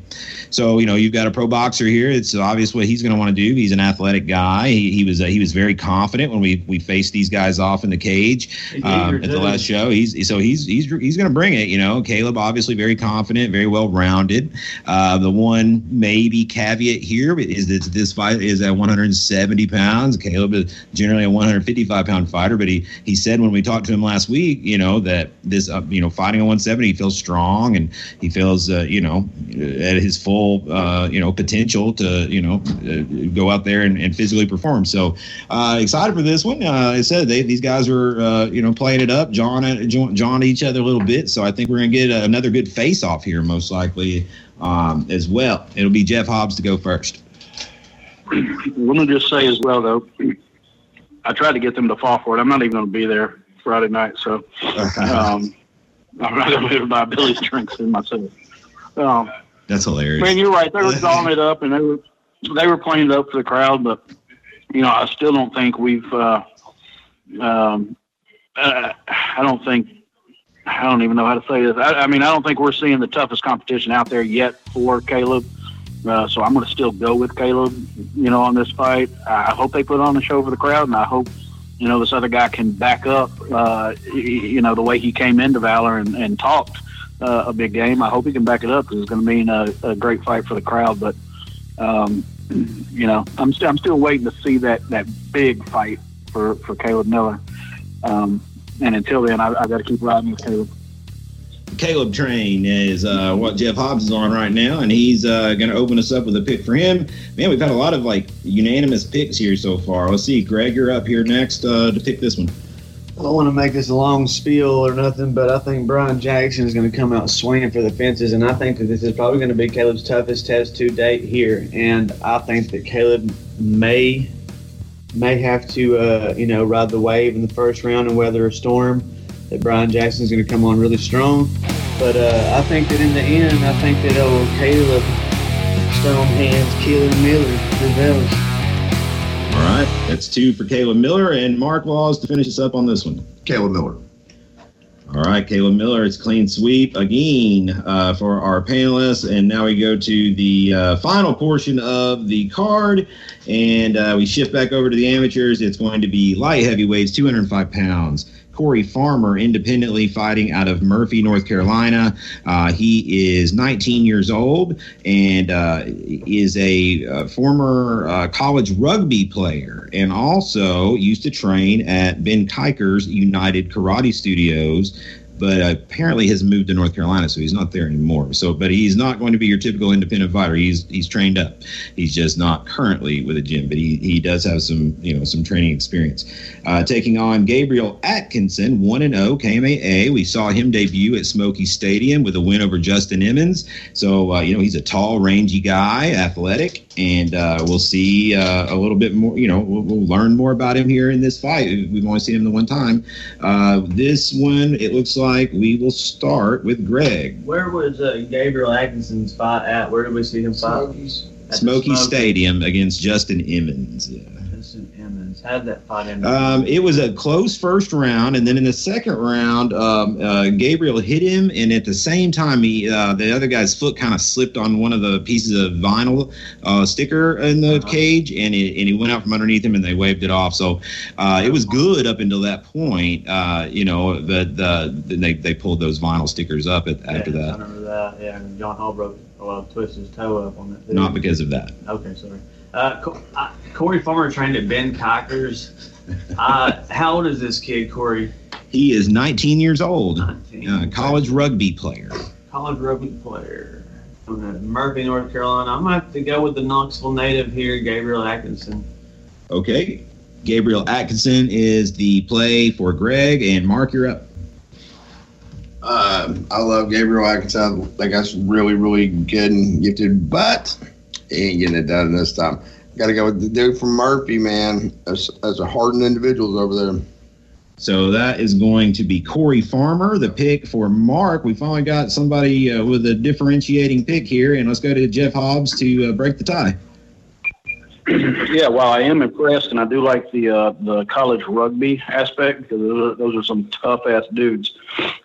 So you know you've got a pro boxer here. It's obvious what he's going to want to do. He's an athletic guy. He, he was uh, he was very confident when we we faced these guys off in the cage um, at the last show. He's so he's he's he's going to bring it. You know, Caleb obviously very confident, very well rounded. Uh, the one maybe caveat here is that this fight is at 170 pounds. Caleb is generally a 155 pound fighter, but he he said when we talked to him last week, you know that this uh, you know fighting at 170, he feels strong and he feels uh, you know at his full uh, you know potential to you know uh, go out there and, and physically perform. So uh, excited for this one. Uh, I said they, these guys are, uh, you know playing it up, John John John each other a little bit. So I think we're gonna get another good face off here most likely um, as well. It'll be Jeff Hobbs to go first. Let me just say as well, though, I tried to get them to fall for it. I'm not even going to be there Friday night, so um, I'm not going to be able to buy Billy's drinks in myself. Um, That's hilarious. man, you're right. They were calling it up, and they were they were playing it up for the crowd, but you know, I still don't think we've. Uh, um, uh, I don't think. I don't even know how to say this. I, I mean, I don't think we're seeing the toughest competition out there yet for Caleb. Uh, so I'm going to still go with Caleb, you know, on this fight. I hope they put on a show for the crowd, and I hope, you know, this other guy can back up, uh, you know, the way he came into Valor and, and talked uh, a big game. I hope he can back it up because it's going to mean a, a great fight for the crowd. But, um, you know, I'm, st- I'm still waiting to see that, that big fight for, for Caleb Miller. Um, and until then, I, I got to keep riding with Caleb. Caleb Train is uh, what Jeff Hobbs is on right now, and he's uh, going to open us up with a pick for him. Man, we've had a lot of like unanimous picks here so far. Let's see, Greg, you're up here next uh, to pick this one. I don't want to make this a long spiel or nothing, but I think Brian Jackson is going to come out swinging for the fences, and I think that this is probably going to be Caleb's toughest test to date here. And I think that Caleb may may have to, uh, you know, ride the wave in the first round and weather a storm. That Brian Jackson is going to come on really strong, but uh, I think that in the end, I think that old Caleb Stonehands, Killer Miller prevails. All right, that's two for Caleb Miller and Mark Laws to finish us up on this one. Caleb Miller. All right, Caleb Miller, it's clean sweep again uh, for our panelists. And now we go to the uh, final portion of the card, and uh, we shift back over to the amateurs. It's going to be light heavyweights, 205 pounds. Corey Farmer, independently fighting out of Murphy, North Carolina. Uh, he is 19 years old and uh, is a uh, former uh, college rugby player and also used to train at Ben Kiker's United Karate Studios but apparently has moved to North Carolina, so he's not there anymore. So, but he's not going to be your typical independent fighter. He's he's trained up. He's just not currently with a gym, but he he does have some you know some training experience. Uh, taking on Gabriel Atkinson, one and zero KMAA. We saw him debut at Smoky Stadium with a win over Justin Emmons. So uh, you know he's a tall, rangy guy, athletic, and uh, we'll see uh, a little bit more. You know, we'll, we'll learn more about him here in this fight. We've only seen him the one time. Uh, this one, it looks like we will start with Greg. Where was uh, Gabriel Atkinson's fight at? Where did we see him fight? Smokies. Smoky Smoky. Stadium against Justin Emmons. Yeah. Justin Emmons. How did that end? Um, it was a close first round, and then in the second round, um, uh, Gabriel hit him, and at the same time, he uh, the other guy's foot kind of slipped on one of the pieces of vinyl uh, sticker in the Uh-huh. cage, and it, and he went out from underneath him, and they waved it off. So uh, it was good up until that point, uh, you know. But uh, they they pulled those vinyl stickers up at, after yeah, I that. remember that. Yeah, and John Hall broke, well, twisted his toe up on that. Not because of that. Okay, sorry. Uh, uh, Corey Farmer trained at Ben Cockers. Uh, how old is this kid, Corey? He is 19 years old, 19. uh, college rugby player. College rugby player. I'm Murphy, North Carolina. I'm gonna have to go with the Knoxville native here, Gabriel Atkinson. Okay. Gabriel Atkinson is the play for Greg, and Mark, you're up. Um, I love Gabriel Atkinson. I think that's really, really good and gifted, but he ain't getting it done this time. Got to go with the dude from Murphy, man. That's, that's a hardened individuals over there. So that is going to be Corey Farmer, the pick for Mark. We finally got somebody uh, with a differentiating pick here, and let's go to Jeff Hobbs to uh, break the tie. yeah, well, I am impressed, and I do like the uh, the college rugby aspect because those are, those are some tough ass dudes.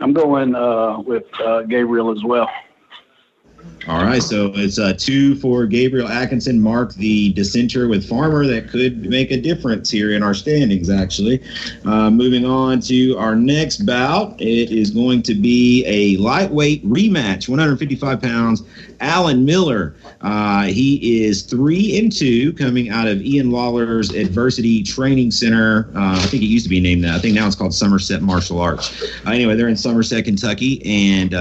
I'm going uh, with uh, Gabriel as well. All right, so it's uh, two for Gabriel Atkinson, Mark the dissenter with Farmer. That could make a difference here in our standings, actually. Uh, moving on to our next bout, it is going to be a lightweight rematch, 155 pounds. Allen Miller, uh, he is three and two, coming out of Ian Lawler's Adversity Training Center. Uh, I think it used to be named that. I think now it's called Somerset Martial Arts. Uh, anyway, they're in Somerset, Kentucky, and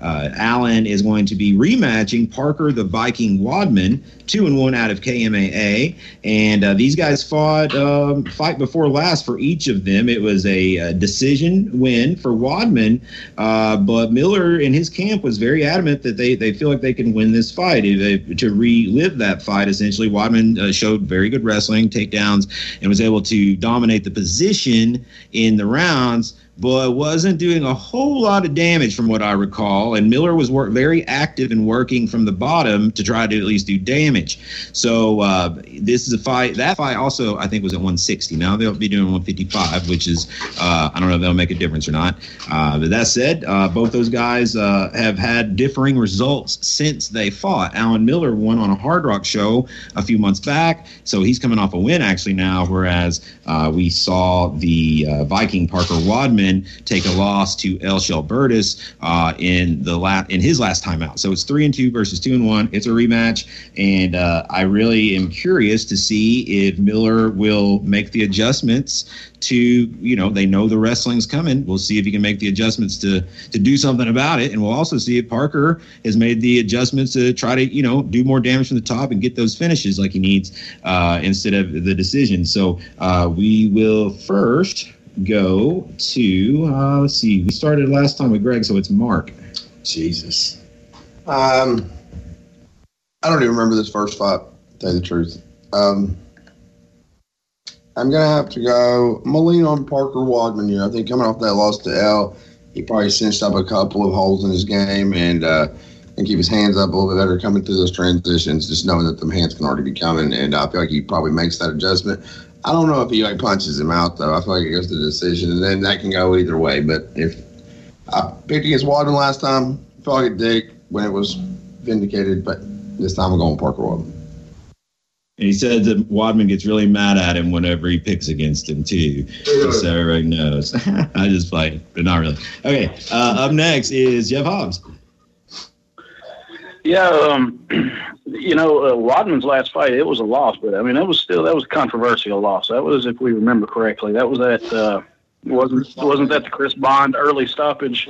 Allen is going to be rematching Parker the Viking Wadman, two and one out of KMAA, and uh, these guys fought um, fight before last for each of them. It was a, uh decision win for Wadman, uh, but Miller in his camp was very adamant that they they feel like they can win this fight. They, to relive that fight, essentially, Wadman uh, showed very good wrestling, takedowns, and was able to dominate the position in the rounds but wasn't doing a whole lot of damage from what I recall. And Miller was work, very active in working from the bottom to try to at least do damage. So uh, this is a fight. That fight also, I think, was at 160. Now they'll be doing 155, which is, uh, I don't know if that'll make a difference or not. Uh, but that said, uh, both those guys uh, have had differing results since they fought. Allen Miller won on a Hard Rock show a few months back, so he's coming off a win actually now, whereas uh, we saw the Viking Parker Wadman take a loss to El Shelbertus uh, in the la- in his last time out. So it's three and two versus two and one. It's a rematch, and uh, I really am curious to see if Miller will make the adjustments to you know they know the wrestling's coming. We'll see if he can make the adjustments to to do something about it, and we'll also see if Parker has made the adjustments to try to you know do more damage from the top and get those finishes like he needs uh, instead of the decision. So uh, we will first go to uh, let's see. We started last time with Greg, so it's Mark. Jesus. Um, I don't even remember this first fight. To tell you the truth. Um, I'm gonna have to go. I'm gonna lean on Parker Wadman here. I think coming off that loss to L, he probably cinched up a couple of holes in his game and uh, and keep his hands up a little bit better coming through those transitions, just knowing that the hands can already be coming. And I feel like he probably makes that adjustment. I don't know if he like punches him out though. I feel like it goes to the decision, and then that can go either way. But if I picked against Wadman last time, I felt like a dick when it was vindicated, but this time I'm going Parker Wadman. And he said that Wadman gets really mad at him whenever he picks against him too. Just so everybody knows. I just play, but not really. Okay. Uh, up next is Jeff Hobbs. Yeah, um, you know, uh, Wadman's last fight, it was a loss, but I mean, that was still that was a controversial loss. That was, if we remember correctly, that was that uh, wasn't wasn't that the Chris Bond early stoppage?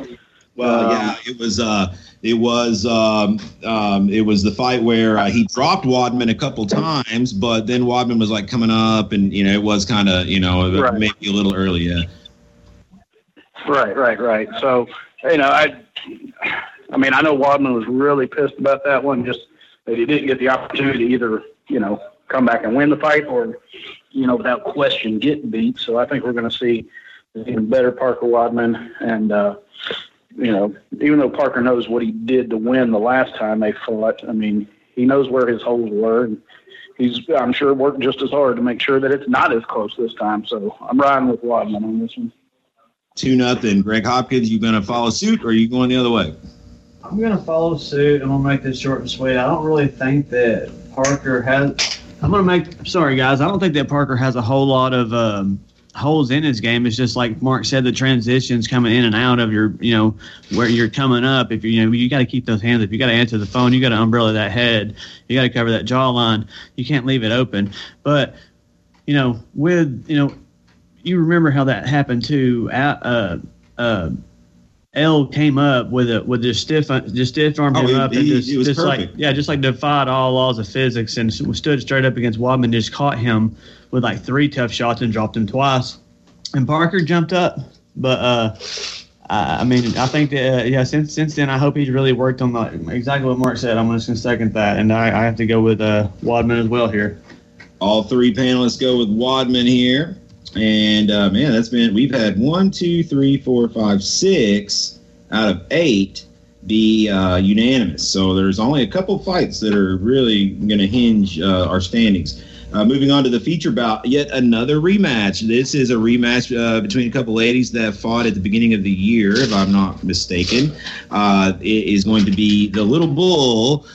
Well, Um, yeah, it was. Uh, it was. Um, um, it was the fight where uh, he dropped Wadman a couple times, but then Wadman was like coming up, and you know, it was kind of, you know, Right. maybe a little early. Yeah. Right, right, right. So, you know, I, I mean, I know Wadman was really pissed about that one, just that he didn't get the opportunity to either, you know, come back and win the fight or, you know, without question get beat. So I think we're going to see even better Parker Wadman. And, uh, you know, even though Parker knows what he did to win the last time they fought, I mean, he knows where his holes were. And he's, I'm sure, worked just as hard to make sure that it's not as close this time. So I'm riding with Wadman on this one. Two nothing. Greg Hopkins, you gonna follow suit, or are you going the other way? I'm gonna follow suit. I'm gonna make this short and sweet. I don't really think that Parker has. I'm gonna make. Sorry, guys. I don't think that Parker has a whole lot of um, holes in his game It's just like Mark said, the transitions coming in and out of your, you know, where you're coming up. If you, you know, you got to keep those hands. If you got to answer the phone, you got to umbrella that head. You got to cover that jawline. You can't leave it open. But, you know, with, you know, you remember how that happened too. Uh, uh, L came up with a with just stiff just stiff armed Oh, him it- up and he- just, it was just like yeah, just like defied all laws of physics and stood straight up against Wadman, just caught him with like three tough shots and dropped him twice. And Parker jumped up, but uh, I I mean, I think that uh, yeah, since since then, I hope he's really worked on the exactly what Mark said. I'm just gonna second that, and I, I have to go with uh, Wadman as well here. All three panelists go with Wadman here. And uh, man, that's been, we've had one, two, three, four, five, six out of eight be uh, unanimous. So there's only a couple fights that are really going to hinge uh, our standings. Uh, moving on to the feature bout, yet another rematch. This is a rematch uh, between a couple ladies that fought at the beginning of the year, if I'm not mistaken. Uh, it is going to be the Little Bull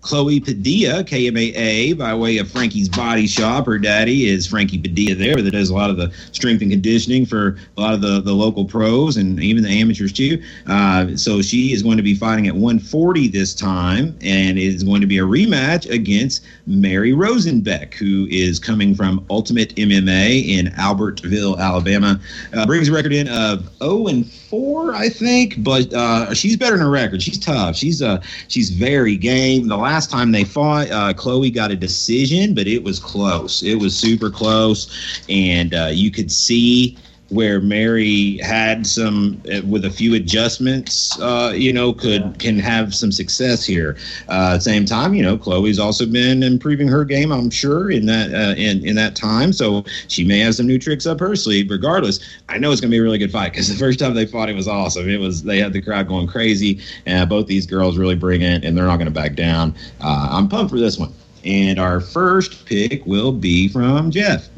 Chloe Padilla, KMAA, by way of Frankie's Body Shop. Her daddy is Frankie Padilla there, that does a lot of the strength and conditioning for a lot of the, the local pros and even the amateurs too. Uh, so she is going to be fighting at 140 this time, and it is going to be a rematch against Mary Rosenbeck, who is coming from Ultimate MMA in Albertville, Alabama. Uh, brings a record in of 0 and 4, I think, but uh, she's better than her record. She's tough. She's uh, she's very game. The last time they fought, uh, Chloe got a decision, but it was close. It was super close, and uh, you could see where Mary had some uh, with a few adjustments, uh, you know, could can have some success here. Uh, at the same time, you know, Chloe's also been improving her game, I'm sure, in that uh, in in that time. So she may have some new tricks up her sleeve. Regardless, I know it's gonna be a really good fight because the first time they fought, it was awesome. It was they had the crowd going crazy, and both these girls really bring it, and they're not gonna back down. Uh, I'm pumped for this one. And our first pick will be from Jeff.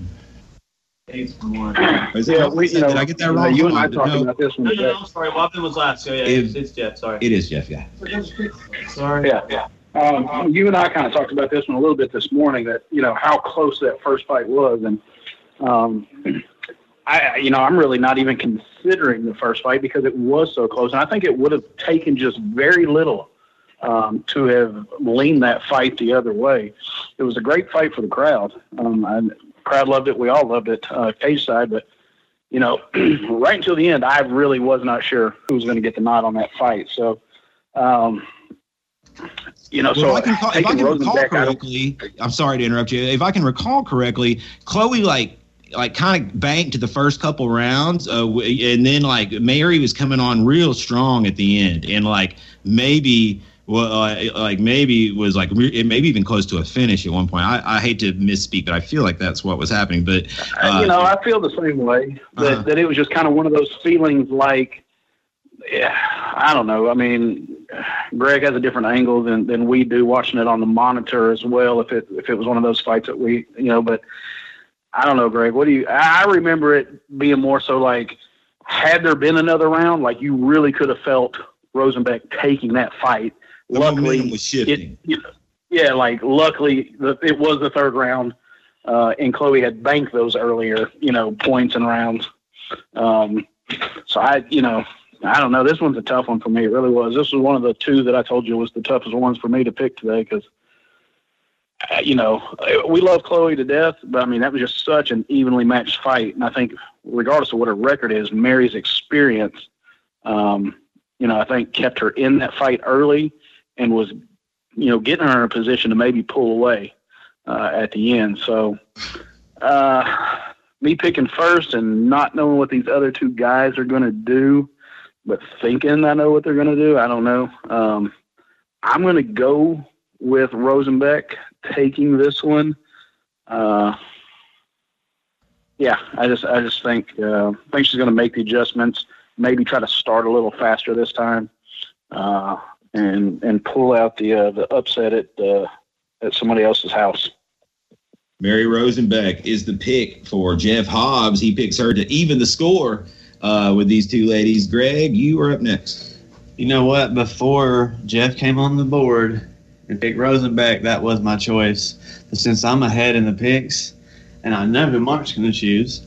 Is it- Yeah, we, you know, did I get that you know, wrong? You and I No. talked about this one. No, no, today. no, I'm sorry. Wadman was last. So yeah, If- it's, it's Jeff. Sorry. It is Jeff, yeah. Sorry. Yeah, yeah. Um, you and I kind of talked about this one a little bit this morning. That you know how close that first fight was, and um, I, you know, I'm really not even considering the first fight because it was so close, and I think it would have taken just very little um, to have leaned that fight the other way. It was a great fight for the crowd. Um, and the crowd loved it. We all loved it, uh, cage side, but. You know, right until the end, I really was not sure who was going to get the nod on that fight. So, um, you know, Well, so if I can, if I can recall of- correctly, I'm sorry to interrupt you. If I can recall correctly, Chloe like like kind of banked to the first couple rounds, uh, and then like Mary was coming on real strong at the end, and like maybe. Well, uh, like maybe was like it maybe even close to a finish at one point. I, I hate to misspeak, but I feel like that's what was happening. But uh, you know, I feel the same way. That Uh-huh. that it was just kind of one of those feelings, like, yeah, I don't know. I mean, Greg has a different angle than than we do watching it on the monitor as well. If it if it was one of those fights that we, you know, but I don't know, Greg. What do you? I I remember it being more so like, had there been another round, like you really could have felt Rosenbeck taking that fight. The Luckily, was shifting. know, yeah, like luckily the, it was the third round, uh, and Chloe had banked those earlier, you know, points and rounds. Um, so I, you know, I don't know. This one's a tough one for me. It really was. This was one of the two that I told you was the toughest ones for me to pick today because, uh, you know, we love Chloe to death, but I mean that was just such an evenly matched fight, and I think regardless of what her record is, Mary's experience, um, you know, I think kept her in that fight early and was, you know, getting her in a position to maybe pull away uh, at the end. So, uh, me picking first and not knowing what these other two guys are going to do, but thinking I know what they're going to do, I don't know. Um, I'm going to go with Rosenbeck taking this one. Uh, yeah, I just I just think uh, think she's going to make the adjustments. Maybe try to start a little faster this time, uh, and and pull out the uh, the upset at uh, at somebody else's house. Mary Rosenbeck is the pick for Jeff Hobbs. He picks her to even the score uh, with these two ladies. Greg, you are up next. You know what? Before Jeff came on the board and picked Rosenbeck, that was my choice. But since I'm ahead in the picks, and I know who Mark's going to choose,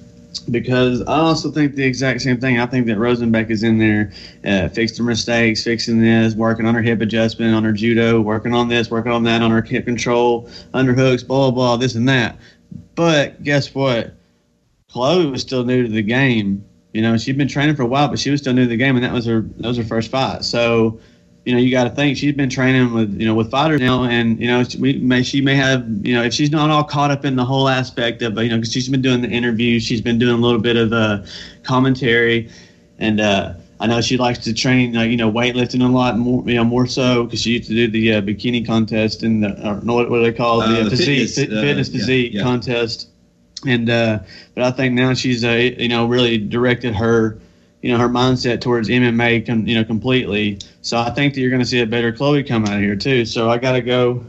because I also think the exact same thing. I think that Rosenbeck is in there, uh, fixing mistakes, fixing this, working on her hip adjustment, on her judo, working on this, working on that, on her hip control, underhooks, blah, blah, blah, this and that. But guess what? Chloe was still new to the game. You know, she'd been training for a while, but she was still new to the game, and that was her that was her first fight. So, you know, you got to think she's been training with you know with fighters now, and you know, we may she may have you know if she's not all caught up in the whole aspect of you know because she's been doing the interviews, she's been doing a little bit of uh, commentary, and uh, I know she likes to train uh, you know weightlifting a lot more you know more so because she used to do the uh, bikini contest and the, don't know what, what do they call it Uh, the, the physique fitness, fit- uh, fitness yeah, physique yeah. contest and uh, but I think now she's uh, you know really directed her you know her mindset towards MMA com, you know completely. So I think that you're going to see a better Chloe come out of here too. So I got to go.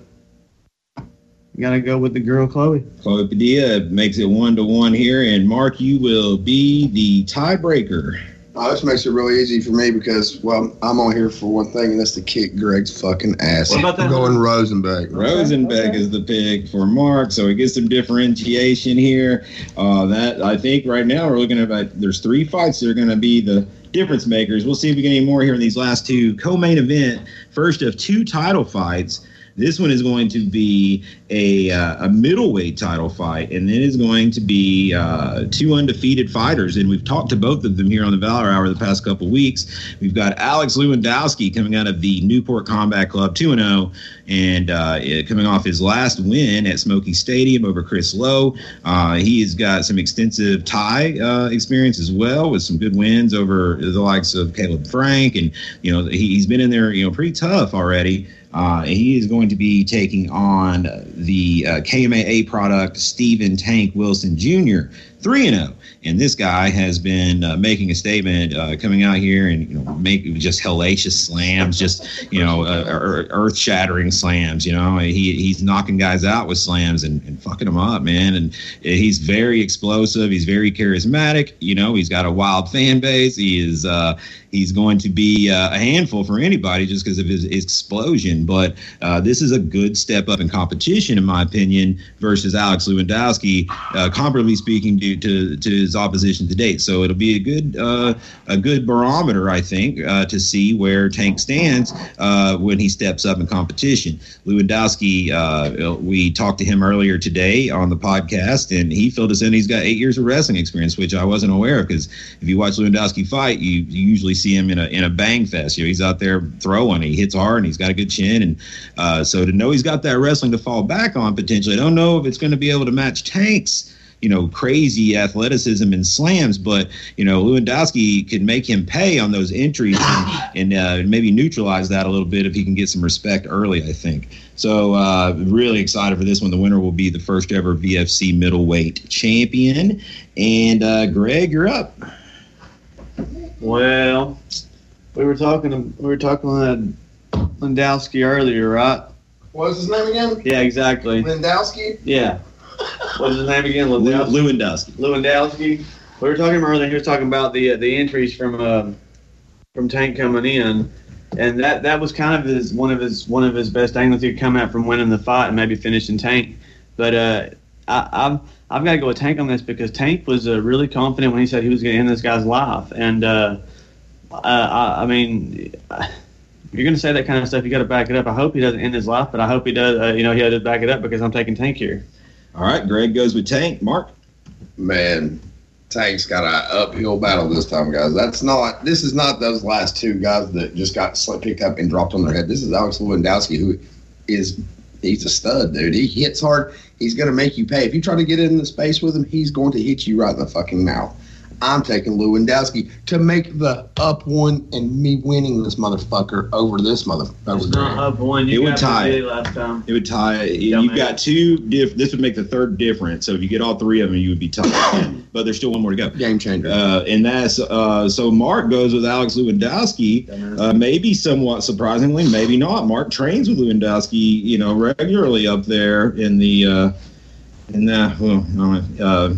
Got to go with the girl Chloe. Chloe Padilla makes it one to one here, and Mark, you will be the tiebreaker. Oh, this makes it really easy for me because, well, I'm on here for one thing, and that's to kick Greg's fucking ass. What about that I'm going Rosenbeck. Rosenbeck is the pick for Mark, so we get some differentiation here. Uh, that I think right now we're looking at about there's three fights that are going to be the difference makers. We'll see if we get any more here in these last two co-main event. First of two title fights. This one is going to be a, uh, a middleweight title fight, and then is going to be uh, two undefeated fighters. And we've talked to both of them here on the Valor Hour the past couple weeks. We've got Alex Lewandowski coming out of the Newport Combat Club, 2 0, and uh, it- coming off his last win at Smoky Stadium over Chris Lowe. Uh, he has got some extensive Thai uh, experience as well, with some good wins over the likes of Caleb Frank, and you know he, he's been in there, you know, pretty tough already. Uh, he is going to be taking on the uh, KMAA product Stevean Tank Wilson Jr. 3 and 0. And this guy has been uh, making a statement uh, coming out here and you know make just hellacious slams, just you know uh, earth shattering slams. You know he he's knocking guys out with slams and, and fucking them up, man. And he's very explosive. He's very charismatic. You know he's got a wild fan base. He is uh, he's going to be uh, a handful for anybody just because of his, explosion. But uh, this is a good step up in competition, in my opinion, versus Alex Lewandowski, uh, comparably speaking, to, to his opposition to date. So it'll be a good uh, a good barometer, I think, uh, to see where Tank stands uh, when he steps up in competition. Lewandowski, uh, we talked to him earlier today on the podcast, and he filled us in. He's got eight years of wrestling experience, which I wasn't aware of because if you watch Lewandowski fight, you, you usually see him in a in a bang fest. You know, he's out there throwing. He hits hard, and he's got a good chin. And uh, so to know he's got that wrestling to fall back on potentially, I don't know if it's going to be able to match Tank's you know, crazy athleticism and slams, but you know, Lewandowski could make him pay on those entries and, and uh, maybe neutralize that a little bit if he can get some respect early. I think so. Uh, really excited for this one. The winner will be the first ever VFC middleweight champion. And uh, Greg, you're up. Well, we were talking. We were talking with Lewandowski earlier, right? What was his name again? Yeah, exactly. Lewandowski? Yeah. What was his name again? Lew- Lewandowski. Lewandowski. We were talking earlier. He was talking about the uh, the entries from um from Tank coming in, and that that was kind of his one of his one of his best angles. He could come out from winning the fight and maybe finishing Tank. But uh, I, I've I've got to go with Tank on this because Tank was uh, really confident when he said he was going to end this guy's life, and uh, uh, I, I mean. You're going to say that kind of stuff, you got to back it up. I hope he doesn't end his life, but I hope he does. Uh, you know, he does back it up because I'm taking Tank here. All right, Greg goes with Tank. Mark. Man, Tank's got an uphill battle this time, guys. That's not. This is not those last two guys that just got picked up and dropped on their head. This is Alex Lewandowski, who is he's a stud, dude. He hits hard. He's going to make you pay. If you try to get in the space with him, he's going to hit you right in the fucking mouth. I'm taking Lewandowski to make the up one and me winning this motherfucker over this motherfucker. It's not up one. It You would got tie. the last time. It would tie. Yeah, You've man. got two. Diff, this would make the third difference. So if you get all three of them, you would be tied. but there's still one more to go. Game changer. Uh, and that's uh, so. Mark goes with Alex Lewandowski. Uh, maybe somewhat surprisingly, maybe not. Mark trains with Lewandowski, you know, regularly up there in the the well, uh,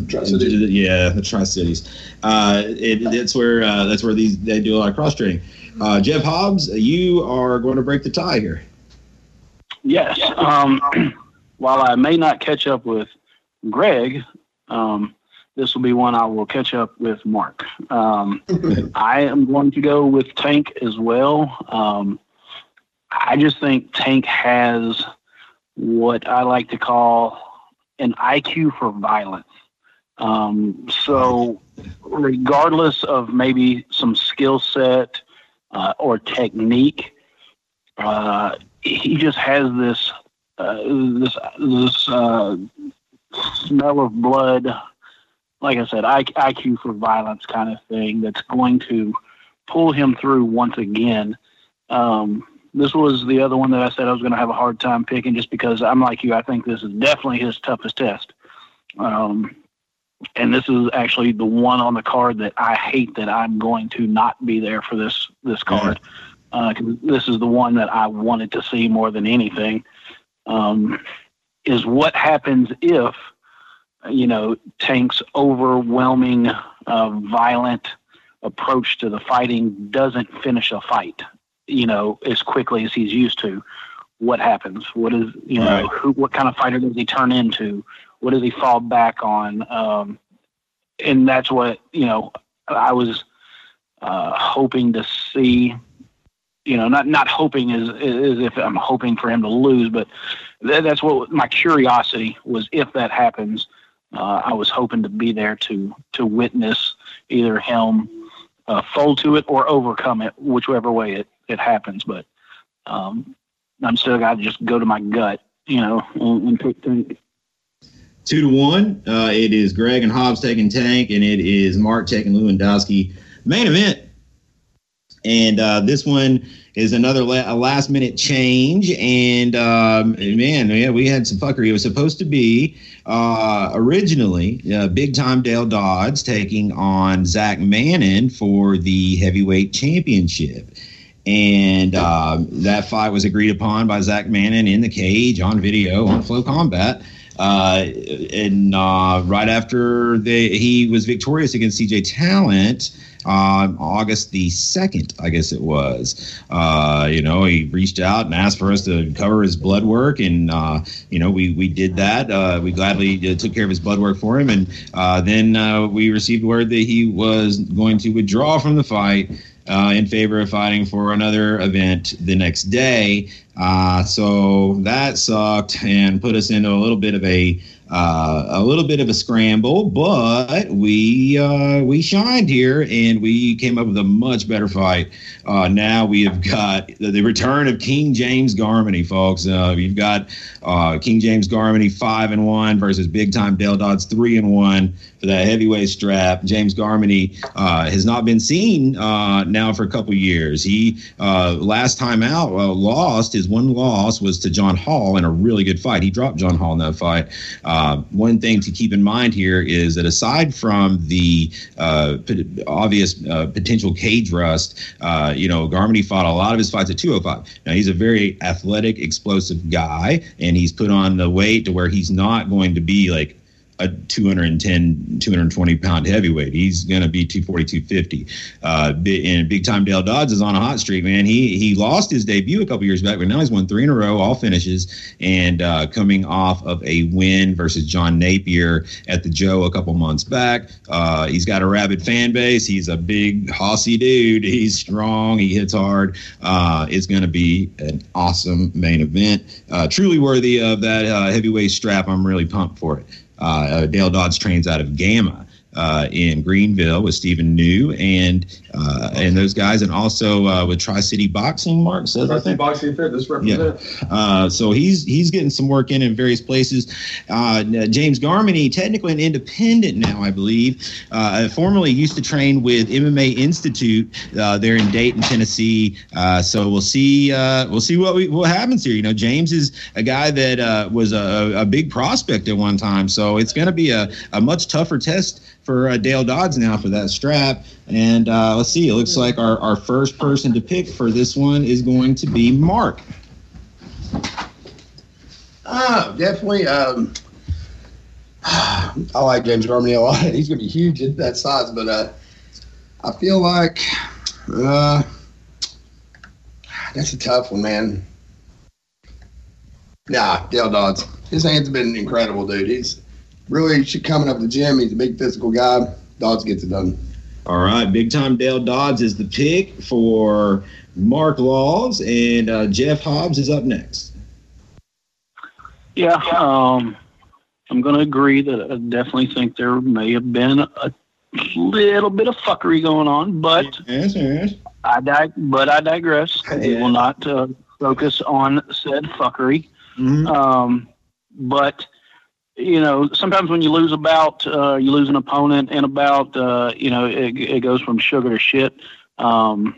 yeah, the Tri Cities. Uh, it, it's where uh, that's where these they do a lot of cross training. Uh, Jeff Hobbs, you are going to break the tie here. Yes. Um, while I may not catch up with Greg, um, this will be one I will catch up with Mark. Um, I am going to go with Tank as well. Um, I just think Tank has what I like to call an IQ for violence. Um, so, regardless of maybe some skill set uh, or technique, uh, he just has this uh, this this uh, smell of blood. Like I said, IQ for violence kind of thing that's going to pull him through once again. Um, this was the other one that I said I was going to have a hard time picking just because I'm like you. I think this is definitely his toughest test. Um, and this is actually the one on the card that I hate that I'm going to not be there for this this card. Uh, this is the one that I wanted to see more than anything. Um, is what happens if you know Tank's overwhelming, uh, violent approach to the fighting doesn't finish a fight you know, as quickly as he's used to. What happens? What is you know? Right. Who? What kind of fighter does he turn into? What does he fall back on? Um, and that's what you know. I was uh, hoping to see. You know, not not hoping is as if I'm hoping for him to lose, but th- that's what my curiosity was. If that happens, uh, I was hoping to be there to to witness either him uh, fold to it or overcome it, whichever way it, it happens. But um, I'm still got to just go to my gut, you know, and, and pick. Two to one. Uh, it is Greg and Hobbs taking Tank, and it is Mark taking Lewandowski. Main event. And uh, this one is another la- last minute change. And um, man, yeah, we had some fuckery. It was supposed to be uh, originally uh, big time Dale Dodds taking on Zach Mannon for the heavyweight championship. And um, that fight was agreed upon by Zach Mannon in the cage on video on FloCombat. Uh, and uh, right after he was victorious against CJ Talent, on August the 2nd, I guess it was. Uh, you know, he reached out and asked for us to cover his blood work, and, uh, you know, we, we did that. Uh, we gladly uh, took care of his blood work for him, and uh, then uh, we received word that he was going to withdraw from the fight. Uh, in favor of fighting for another event the next day. Uh, so that sucked and put us into a little bit of a uh, a little bit of a scramble, but we uh, we shined here and we came up with a much better fight. Uh, now we have got the, the return of King James Garmany, folks. Uh, we've got uh, King James Garmany five and one versus Big Time Dale Dodds three and one for that heavyweight strap. James Garmany uh, has not been seen uh, now for a couple years. He uh, last time out uh, lost. His one loss was to John Hall in a really good fight. He dropped John Hall in that fight. Uh, one thing to keep in mind here is that aside from the obvious potential cage rust, you know, Garmany fought a lot of his fights at 205. Now he's a very athletic, explosive guy, and he's put on the weight to where he's not going to be like a 210, 220 pound heavyweight. He's going to be 240, 250. Uh, and big time Dale Dodds is on a hot streak, man. He he lost his debut a couple years back, but now he's won three in a row, all finishes, and uh, coming off of a win versus John Napier at the Joe a couple months back. Uh, he's got a rabid fan base. He's a big hossy dude. He's strong. He hits hard. Uh, it's going to be an awesome main event. Uh, truly worthy of that uh, heavyweight strap. I'm really pumped for it. Uh, Dale Dodds trains out of Gamma uh, in Greenville with Stephen New and uh, and those guys, and also uh, with Tri City Boxing. Mark says I Rusty think. Boxing Fit, this represent. Uh, so he's he's getting some work in in various places. Uh, James Garmany, technically an independent now, I believe. Uh, formerly used to train with MMA Institute uh, there in Dayton, Tennessee. Uh, so we'll see uh, we'll see what we, what happens here. You know, James is a guy that uh, was a, a big prospect at one time, so it's going to be a, a much tougher test for uh, Dale Dodds now for that strap. And uh, let's see, it looks like our, our first person to pick for this one is going to be Mark. Oh, definitely. Um, I like James Garmany a lot. He's going to be huge at that size, but uh, I feel like uh, that's a tough one, man. Nah, Dale Dodds. His hands have been incredible, dude. He's really should coming up to the gym. He's a big physical guy. Dodds gets it done. All right, big time Dale Dodds is the pick for Mark Laws, and uh, Jeff Hobbs is up next. Yeah, um, I'm going to agree that I definitely think there may have been a little bit of fuckery going on, but Yes, yes. I dig- but I digress. We will not uh, focus on said fuckery. Mhm. Um, but you know, sometimes when you lose a bout, uh, you lose an opponent in a bout. Uh, you know, it, it goes from sugar to shit. Um,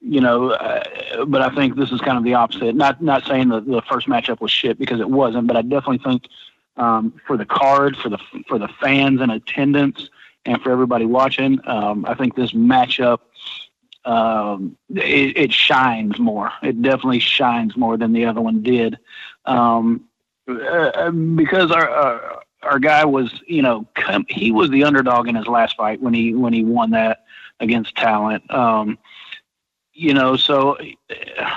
you know, uh, but I think this is kind of the opposite. Not not saying that the first matchup was shit because it wasn't, but I definitely think um, for the card, for the for the fans in attendance, and for everybody watching, um, I think this matchup um, it, it shines more. It definitely shines more than the other one did, um, uh, because our, our our guy was, you know, com- he was the underdog in his last fight when he when he won that against Talent. Um, you know, so uh,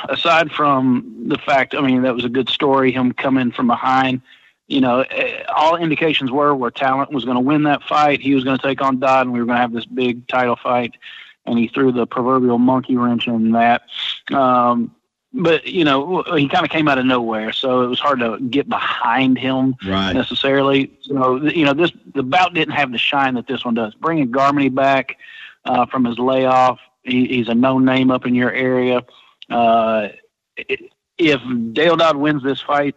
aside from the fact, I mean, that was a good story. Him coming from behind. You know, all indications were where Talent was going to win that fight. He was going to take on Dodd, and we were going to have this big title fight and he threw the proverbial monkey wrench in that. Um, but you know, he kind of came out of nowhere, so it was hard to get behind him Right. necessarily. So you know, this the bout didn't have the shine that this one does. Bringing Garmany back uh, from his layoff, he, he's a known name up in your area. Uh, if Dale Dodd wins this fight,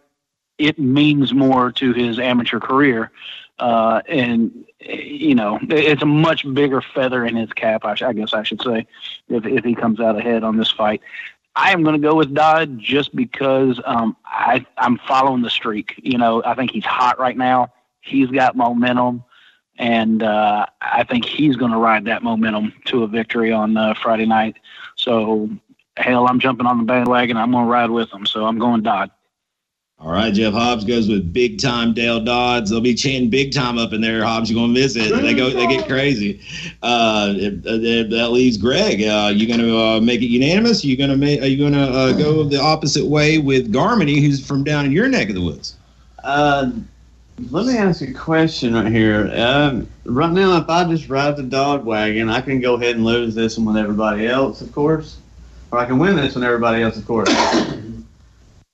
it means more to his amateur career. Uh, and you know, it's a much bigger feather in his cap. I, sh- I guess I should say, if if he comes out ahead on this fight, I am going to go with Dodd just because um, I I'm following the streak. You know, I think he's hot right now. He's got momentum, and uh, I think he's going to ride that momentum to a victory on uh, Friday night. So, hell, I'm jumping on the bandwagon. I'm going to ride with him. So I'm going Dodd. All right, Jeff Hobbs goes with big time Dale Dodds. They'll be chanting big time up in there. Hobbs, you're gonna miss it. They go, they get crazy. Uh, that leaves Greg. Uh, you gonna uh, make it unanimous? You gonna make? Are you gonna uh, go the opposite way with Garmany, who's from down in your neck of the woods? Uh, let me ask you a question right here. Um, right now, if I just ride the dog wagon, I can go ahead and lose this one with everybody else, of course, or I can win this one with everybody else, of course.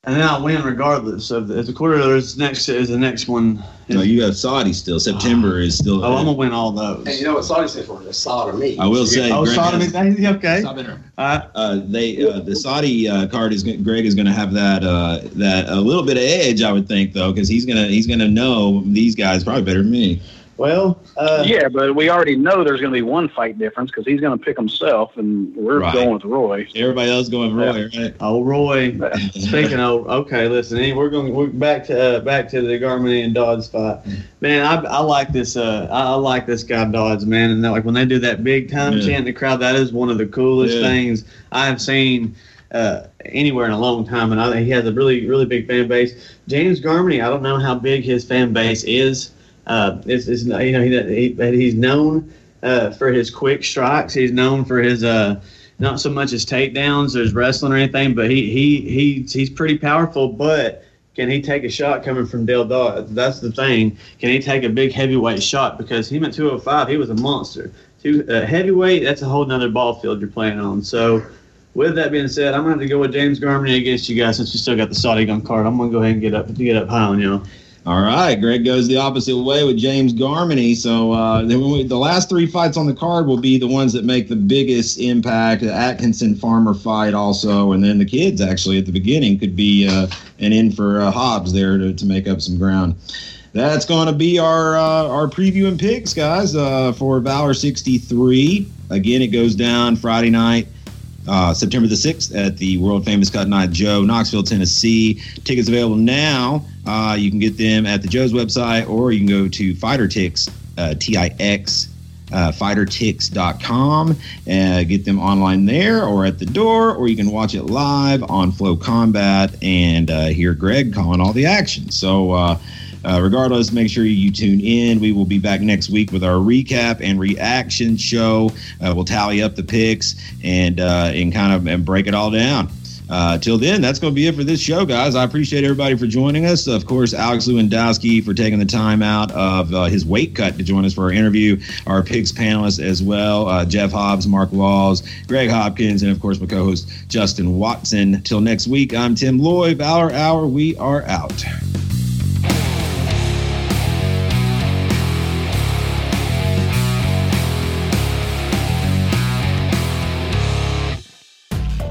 And then I'll win regardless of the, the quarter is next is the next one. No, you have Saudi still. September is still. Oh, I'm gonna win all those. And you know what Saudi stands for? The sodomy. I will say, Oh, Greg sodomy. has- Okay. Uh, uh, they uh, the Saudi uh, card is Greg is going to have that uh, that a little bit of edge, I would think, though, because he's gonna he's gonna know these guys probably better than me. Well, uh, Yeah, but we already know there's going to be one fight difference because he's going to pick himself, and we're Right. going with Roy. Everybody else going Roy, right? Oh, Roy. Speaking of, okay, listen, we're going we're back to uh, back to the Garmany and Dodds fight. Man, I, I like this. Uh, I, I like this guy Dodds, man, and like when they do that big time Yeah. chant in the crowd, that is one of the coolest Yeah. things I have seen uh, anywhere in a long time. And I he has a really really big fan base. James Garmany, I don't know how big his fan base is. Uh, you know he, he he's known uh, for his quick strikes. He's known for his uh, not so much his takedowns or his wrestling or anything, but he he he he's pretty powerful. But can he take a shot coming from Dale Dodd? That's the thing. Can he take a big heavyweight shot? Because him at 205, he was a monster. Two uh, heavyweight, that's a whole nother ball field you're playing on. So. With that being said, I'm going to have to go with James Garmany against you guys since we still got the Saudi gun card. I'm going to go ahead and get up get up high on you. All right, Greg goes the opposite way with James Garmany. So uh, we, the last three fights on the card will be the ones that make the biggest impact. The Atkinson Farmer fight also, and then the kids actually at the beginning could be uh, an in for uh, Hobbs there to, to make up some ground. That's going to be our uh, our preview and picks, guys, uh, for Valor 63. Again, it goes down Friday night. Uh, September the 6th at the world famous Cotton Eyed Joe, Knoxville, Tennessee. Tickets available now. Uh, you can get them at the Joe's website or you can go to Fighter Tix, uh, T I X, uh, fightertix.com and get them online there or at the door, or you can watch it live on FloCombat and uh, hear Greg calling all the action. So, uh, regardless, make sure you tune in. We will be back next week with our recap and reaction show. Uh, we'll tally up the picks and uh, and kind of and break it all down. Uh, till then, that's going to be it for this show, guys. I appreciate everybody for joining us. Of course, Alex Lewandowski for taking the time out of uh, his weight cut to join us for our interview. Our picks panelists as well uh, Jeff Hobbs, Mark Laws, Greg Hopkins, and of course, my co host Justin Watson. Till next week, I'm Tim Loy. Valor Hour, we are out.